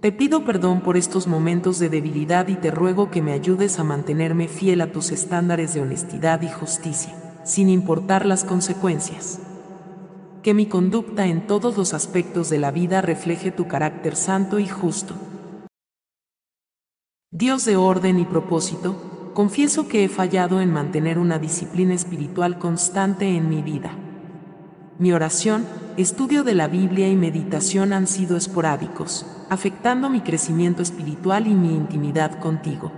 Te pido perdón por estos momentos de debilidad y te ruego que me ayudes a mantenerme fiel a tus estándares de honestidad y justicia, sin importar las consecuencias que mi conducta en todos los aspectos de la vida refleje tu carácter santo y justo. Dios de orden y propósito, confieso que he fallado en mantener una disciplina espiritual constante en mi vida. Mi oración, estudio de la Biblia y meditación han sido esporádicos, afectando mi crecimiento espiritual y mi intimidad contigo.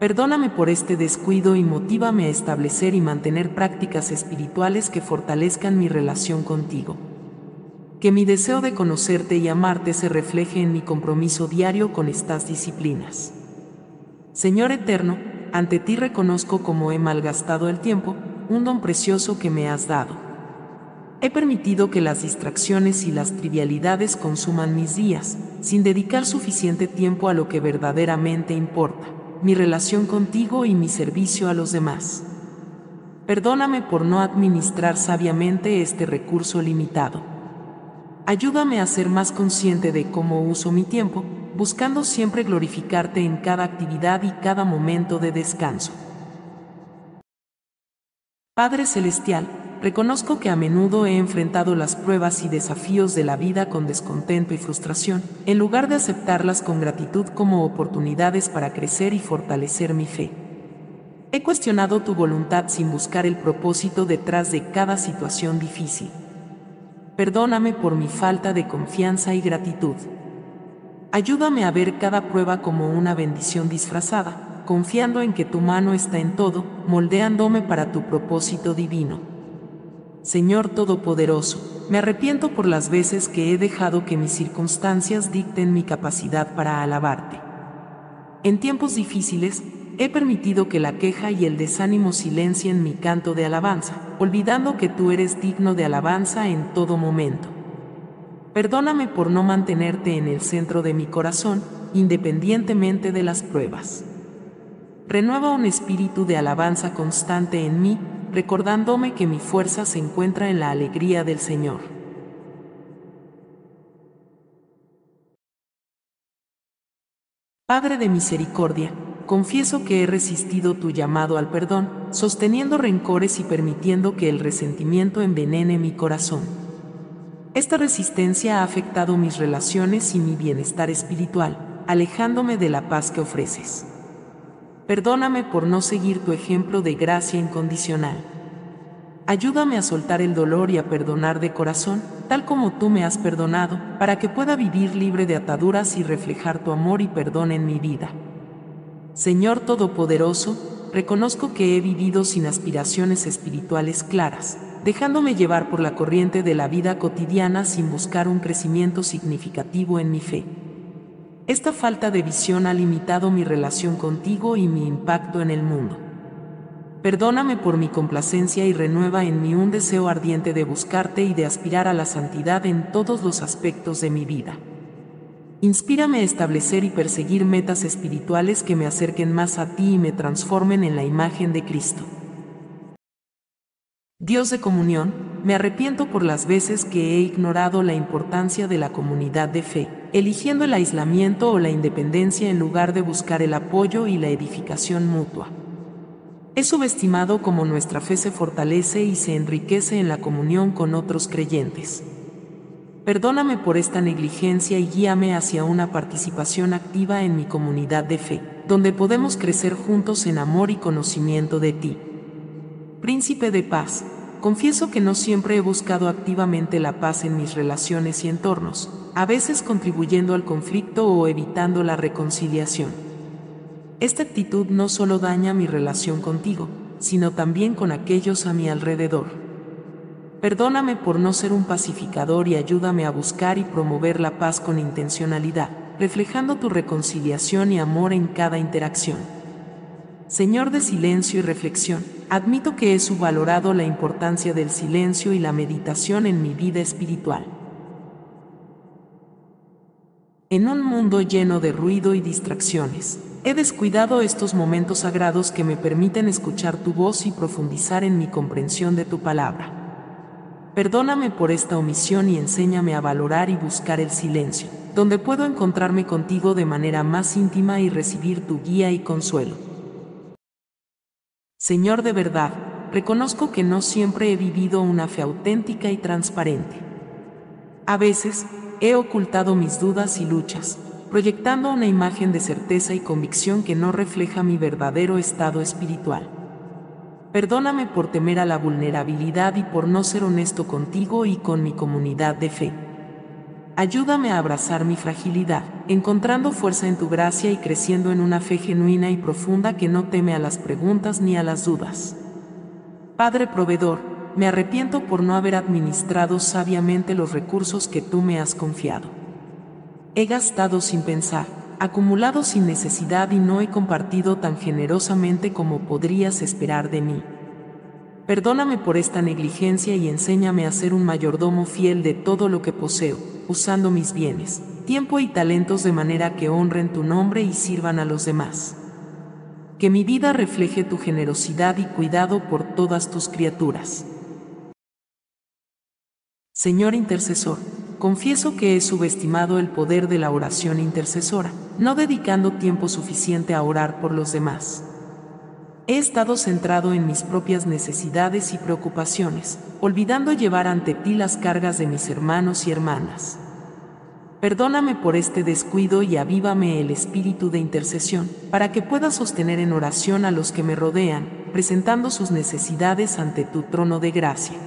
Perdóname por este descuido y motívame a establecer y mantener prácticas espirituales que fortalezcan mi relación contigo. Que mi deseo de conocerte y amarte se refleje en mi compromiso diario con estas disciplinas. Señor Eterno, ante ti reconozco cómo he malgastado el tiempo, un don precioso que me has dado. He permitido que las distracciones y las trivialidades consuman mis días, sin dedicar suficiente tiempo a lo que verdaderamente importa mi relación contigo y mi servicio a los demás. Perdóname por no administrar sabiamente este recurso limitado. Ayúdame a ser más consciente de cómo uso mi tiempo, buscando siempre glorificarte en cada actividad y cada momento de descanso. Padre Celestial, reconozco que a menudo he enfrentado las pruebas y desafíos de la vida con descontento y frustración, en lugar de aceptarlas con gratitud como oportunidades para crecer y fortalecer mi fe. He cuestionado tu voluntad sin buscar el propósito detrás de cada situación difícil. Perdóname por mi falta de confianza y gratitud. Ayúdame a ver cada prueba como una bendición disfrazada, confiando en que tu mano está en todo, moldeándome para tu propósito divino. Señor Todopoderoso, me arrepiento por las veces que he dejado que mis circunstancias dicten mi capacidad para alabarte. En tiempos difíciles, he permitido que la queja y el desánimo silencien mi canto de alabanza, olvidando que tú eres digno de alabanza en todo momento. Perdóname por no mantenerte en el centro de mi corazón, independientemente de las pruebas. Renueva un espíritu de alabanza constante en mí, recordándome que mi fuerza se encuentra en la alegría del Señor. Padre de misericordia, confieso que he resistido tu llamado al perdón, sosteniendo rencores y permitiendo que el resentimiento envenene mi corazón. Esta resistencia ha afectado mis relaciones y mi bienestar espiritual, alejándome de la paz que ofreces. Perdóname por no seguir tu ejemplo de gracia incondicional. Ayúdame a soltar el dolor y a perdonar de corazón, tal como tú me has perdonado, para que pueda vivir libre de ataduras y reflejar tu amor y perdón en mi vida. Señor Todopoderoso, reconozco que he vivido sin aspiraciones espirituales claras, dejándome llevar por la corriente de la vida cotidiana sin buscar un crecimiento significativo en mi fe. Esta falta de visión ha limitado mi relación contigo y mi impacto en el mundo. Perdóname por mi complacencia y renueva en mí un deseo ardiente de buscarte y de aspirar a la santidad en todos los aspectos de mi vida. Inspírame a establecer y perseguir metas espirituales que me acerquen más a ti y me transformen en la imagen de Cristo. Dios de comunión, me arrepiento por las veces que he ignorado la importancia de la comunidad de fe, eligiendo el aislamiento o la independencia en lugar de buscar el apoyo y la edificación mutua. He subestimado cómo nuestra fe se fortalece y se enriquece en la comunión con otros creyentes. Perdóname por esta negligencia y guíame hacia una participación activa en mi comunidad de fe, donde podemos crecer juntos en amor y conocimiento de ti. Príncipe de paz, confieso que no siempre he buscado activamente la paz en mis relaciones y entornos, a veces contribuyendo al conflicto o evitando la reconciliación. Esta actitud no solo daña mi relación contigo, sino también con aquellos a mi alrededor. Perdóname por no ser un pacificador y ayúdame a buscar y promover la paz con intencionalidad, reflejando tu reconciliación y amor en cada interacción. Señor de silencio y reflexión, admito que he subvalorado la importancia del silencio y la meditación en mi vida espiritual. En un mundo lleno de ruido y distracciones, He descuidado estos momentos sagrados que me permiten escuchar tu voz y profundizar en mi comprensión de tu palabra. Perdóname por esta omisión y enséñame a valorar y buscar el silencio, donde puedo encontrarme contigo de manera más íntima y recibir tu guía y consuelo. Señor de verdad, reconozco que no siempre he vivido una fe auténtica y transparente. A veces, he ocultado mis dudas y luchas, proyectando una imagen de certeza y convicción que no refleja mi verdadero estado espiritual. Perdóname por temer a la vulnerabilidad y por no ser honesto contigo y con mi comunidad de fe. Ayúdame a abrazar mi fragilidad, encontrando fuerza en tu gracia y creciendo en una fe genuina y profunda que no teme a las preguntas ni a las dudas. Padre proveedor, me arrepiento por no haber administrado sabiamente los recursos que tú me has confiado. He gastado sin pensar, acumulado sin necesidad y no he compartido tan generosamente como podrías esperar de mí. Perdóname por esta negligencia y enséñame a ser un mayordomo fiel de todo lo que poseo, usando mis bienes, tiempo y talentos de manera que honren tu nombre y sirvan a los demás. Que mi vida refleje tu generosidad y cuidado por todas tus criaturas. Señor intercesor, confieso que he subestimado el poder de la oración intercesora, no dedicando tiempo suficiente a orar por los demás. He estado centrado en mis propias necesidades y preocupaciones, olvidando llevar ante ti las cargas de mis hermanos y hermanas. Perdóname por este descuido y avívame el espíritu de intercesión, para que pueda sostener en oración a los que me rodean, presentando sus necesidades ante tu trono de gracia.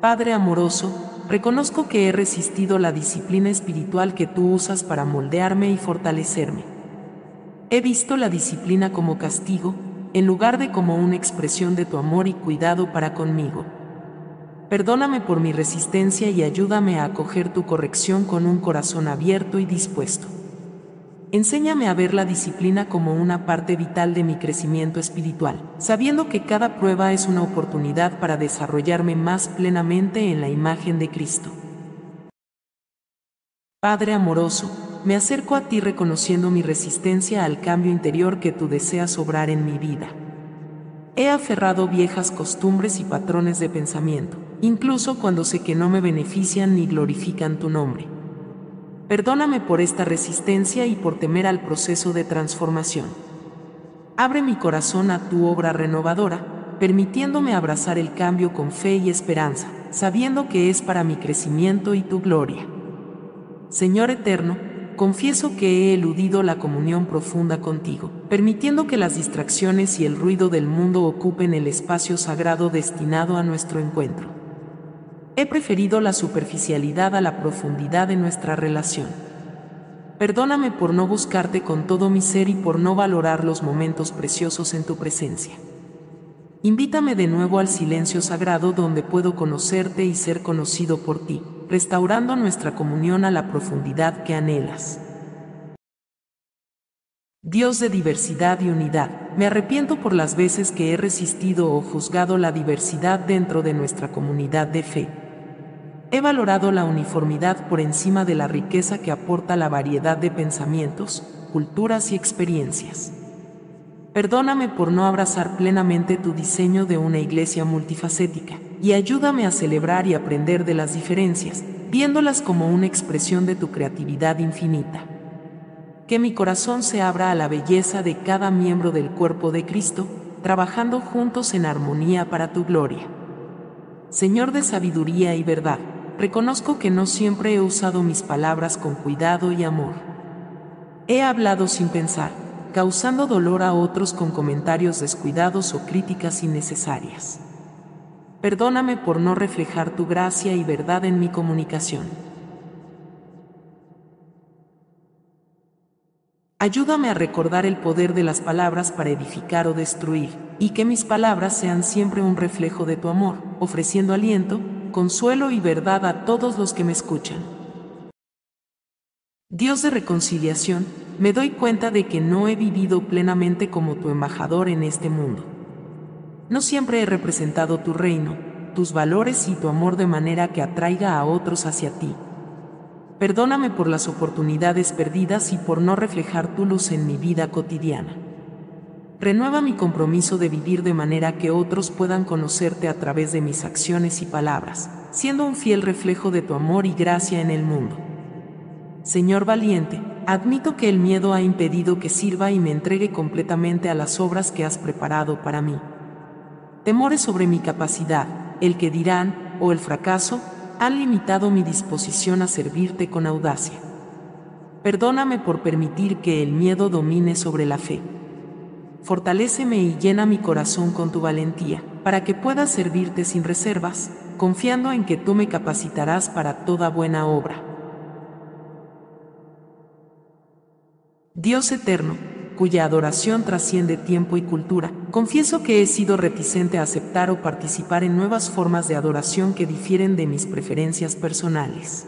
Padre amoroso, reconozco que he resistido la disciplina espiritual que tú usas para moldearme y fortalecerme. He visto la disciplina como castigo, en lugar de como una expresión de tu amor y cuidado para conmigo. Perdóname por mi resistencia y ayúdame a acoger tu corrección con un corazón abierto y dispuesto. Enséñame a ver la disciplina como una parte vital de mi crecimiento espiritual, sabiendo que cada prueba es una oportunidad para desarrollarme más plenamente en la imagen de Cristo. Padre amoroso, me acerco a ti reconociendo mi resistencia al cambio interior que tú deseas obrar en mi vida. He aferrado viejas costumbres y patrones de pensamiento, incluso cuando sé que no me benefician ni glorifican tu nombre. Perdóname por esta resistencia y por temer al proceso de transformación. Abre mi corazón a tu obra renovadora, permitiéndome abrazar el cambio con fe y esperanza, sabiendo que es para mi crecimiento y tu gloria. Señor eterno, confieso que he eludido la comunión profunda contigo, permitiendo que las distracciones y el ruido del mundo ocupen el espacio sagrado destinado a nuestro encuentro. He preferido la superficialidad a la profundidad de nuestra relación. Perdóname por no buscarte con todo mi ser y por no valorar los momentos preciosos en tu presencia. Invítame de nuevo al silencio sagrado donde puedo conocerte y ser conocido por ti, restaurando nuestra comunión a la profundidad que anhelas. Dios de diversidad y unidad, me arrepiento por las veces que he resistido o juzgado la diversidad dentro de nuestra comunidad de fe. He valorado la uniformidad por encima de la riqueza que aporta la variedad de pensamientos, culturas y experiencias. Perdóname por no abrazar plenamente tu diseño de una iglesia multifacética, y ayúdame a celebrar y aprender de las diferencias, viéndolas como una expresión de tu creatividad infinita. Que mi corazón se abra a la belleza de cada miembro del cuerpo de Cristo, trabajando juntos en armonía para tu gloria. Señor de sabiduría y verdad, reconozco que no siempre he usado mis palabras con cuidado y amor. He hablado sin pensar causando dolor a otros con comentarios descuidados o críticas innecesarias. Perdóname por no reflejar tu gracia y verdad en mi comunicación. Ayúdame a recordar el poder de las palabras para edificar o destruir, y que mis palabras sean siempre un reflejo de tu amor, ofreciendo aliento, consuelo y verdad a todos los que me escuchan. Dios de reconciliación, me doy cuenta de que no he vivido plenamente como tu embajador en este mundo. No siempre he representado tu reino, tus valores y tu amor de manera que atraiga a otros hacia ti. Perdóname por las oportunidades perdidas y por no reflejar tu luz en mi vida cotidiana. Renueva mi compromiso de vivir de manera que otros puedan conocerte a través de mis acciones y palabras, siendo un fiel reflejo de tu amor y gracia en el mundo. Señor valiente, Admito que el miedo ha impedido que sirva y me entregue completamente a las obras que has preparado para mí. Temores sobre mi capacidad, el que dirán, o el fracaso, han limitado mi disposición a servirte con audacia. Perdóname por permitir que el miedo domine sobre la fe. Fortaléceme y llena mi corazón con tu valentía, para que pueda servirte sin reservas, confiando en que tú me capacitarás para toda buena obra. Dios eterno, cuya adoración trasciende tiempo y cultura, confieso que he sido reticente a aceptar o participar en nuevas formas de adoración que difieren de mis preferencias personales.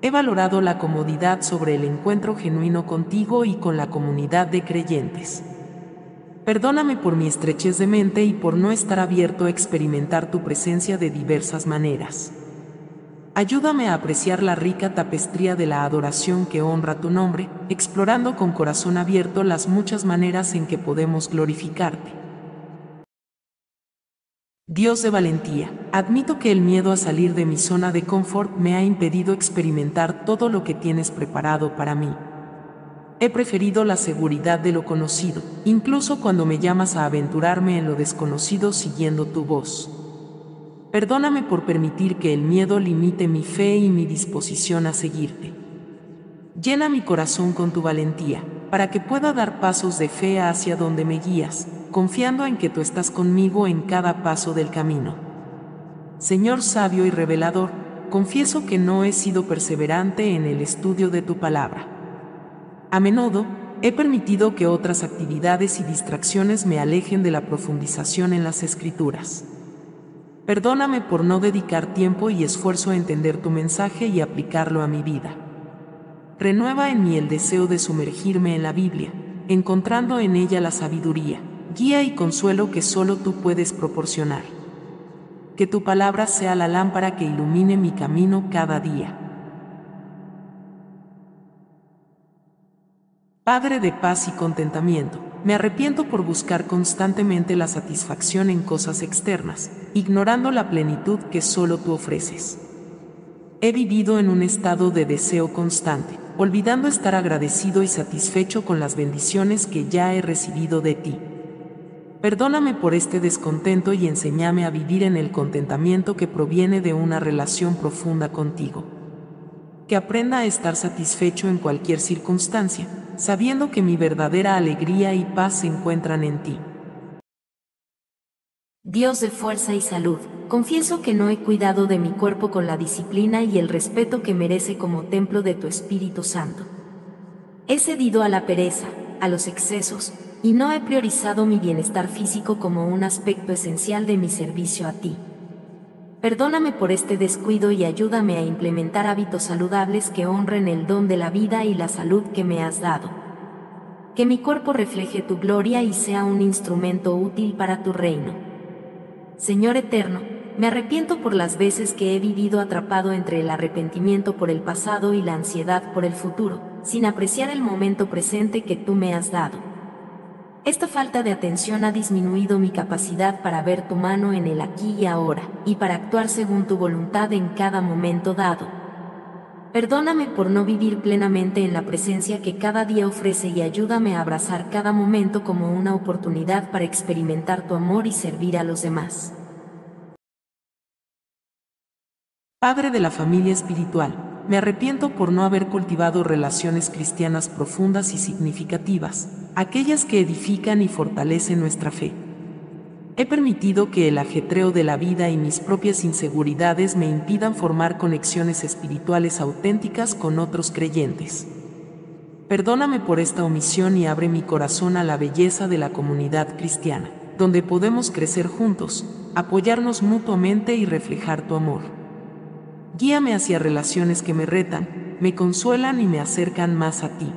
He valorado la comodidad sobre el encuentro genuino contigo y con la comunidad de creyentes. Perdóname por mi estrechez de mente y por no estar abierto a experimentar tu presencia de diversas maneras. Ayúdame a apreciar la rica tapestría de la adoración que honra tu nombre, explorando con corazón abierto las muchas maneras en que podemos glorificarte. Dios de valentía, admito que el miedo a salir de mi zona de confort me ha impedido experimentar todo lo que tienes preparado para mí. He preferido la seguridad de lo conocido, incluso cuando me llamas a aventurarme en lo desconocido siguiendo tu voz. Perdóname por permitir que el miedo limite mi fe y mi disposición a seguirte. Llena mi corazón con tu valentía, para que pueda dar pasos de fe hacia donde me guías, confiando en que tú estás conmigo en cada paso del camino. Señor sabio y revelador, confieso que no he sido perseverante en el estudio de tu palabra. A menudo, he permitido que otras actividades y distracciones me alejen de la profundización en las escrituras. Perdóname por no dedicar tiempo y esfuerzo a entender tu mensaje y aplicarlo a mi vida. Renueva en mí el deseo de sumergirme en la Biblia, encontrando en ella la sabiduría, guía y consuelo que solo tú puedes proporcionar. Que tu palabra sea la lámpara que ilumine mi camino cada día. Padre de paz y contentamiento me arrepiento por buscar constantemente la satisfacción en cosas externas, ignorando la plenitud que solo tú ofreces. He vivido en un estado de deseo constante, olvidando estar agradecido y satisfecho con las bendiciones que ya he recibido de ti. Perdóname por este descontento y enséñame a vivir en el contentamiento que proviene de una relación profunda contigo. Que aprenda a estar satisfecho en cualquier circunstancia, sabiendo que mi verdadera alegría y paz se encuentran en ti. Dios de fuerza y salud, confieso que no he cuidado de mi cuerpo con la disciplina y el respeto que merece como templo de tu Espíritu Santo. He cedido a la pereza, a los excesos, y no he priorizado mi bienestar físico como un aspecto esencial de mi servicio a ti. Perdóname por este descuido y ayúdame a implementar hábitos saludables que honren el don de la vida y la salud que me has dado. que mi cuerpo refleje tu gloria y sea un instrumento útil para tu reino. Señor eterno, me arrepiento por las veces que he vivido atrapado entre el arrepentimiento por el pasado y la ansiedad por el futuro, sin apreciar el momento presente que tú me has dado. Esta falta de atención ha disminuido mi capacidad para ver tu mano en el aquí y ahora, y para actuar según tu voluntad en cada momento dado. Perdóname por no vivir plenamente en la presencia que cada día ofrece y ayúdame a abrazar cada momento como una oportunidad para experimentar tu amor y servir a los demás. Padre de la familia espiritual, me arrepiento por no haber cultivado relaciones cristianas profundas y significativas, aquellas que edifican y fortalecen nuestra fe. He permitido que el ajetreo de la vida y mis propias inseguridades me impidan formar conexiones espirituales auténticas con otros creyentes. Perdóname por esta omisión y abre mi corazón a la belleza de la comunidad cristiana, donde podemos crecer juntos, apoyarnos mutuamente y reflejar tu amor. Guíame hacia relaciones que me retan, me consuelan y me acercan más a ti.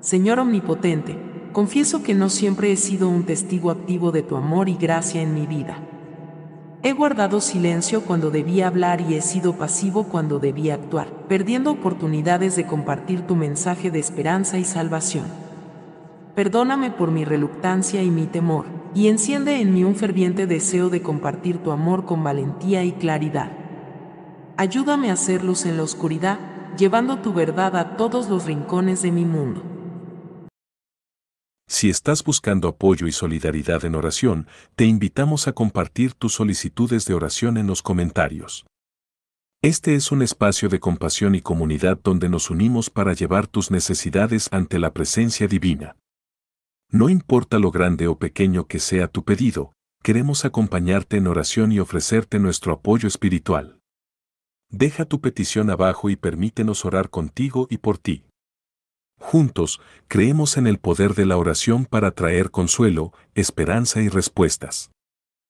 Señor Omnipotente, confieso que no siempre he sido un testigo activo de tu amor y gracia en mi vida. He guardado silencio cuando debía hablar y he sido pasivo cuando debía actuar, perdiendo oportunidades de compartir tu mensaje de esperanza y salvación. Perdóname por mi reluctancia y mi temor, y enciende en mí un ferviente deseo de compartir tu amor con valentía y claridad. Ayúdame a hacer luz en la oscuridad, llevando tu verdad a todos los rincones de mi mundo. Si estás buscando apoyo y solidaridad en oración, te invitamos a compartir tus solicitudes de oración en los comentarios. Este es un espacio de compasión y comunidad donde nos unimos para llevar tus necesidades ante la presencia divina. No importa lo grande o pequeño que sea tu pedido, queremos acompañarte en oración y ofrecerte nuestro apoyo espiritual. Deja tu petición abajo y permítenos orar contigo y por ti. Juntos, creemos en el poder de la oración para traer consuelo, esperanza y respuestas.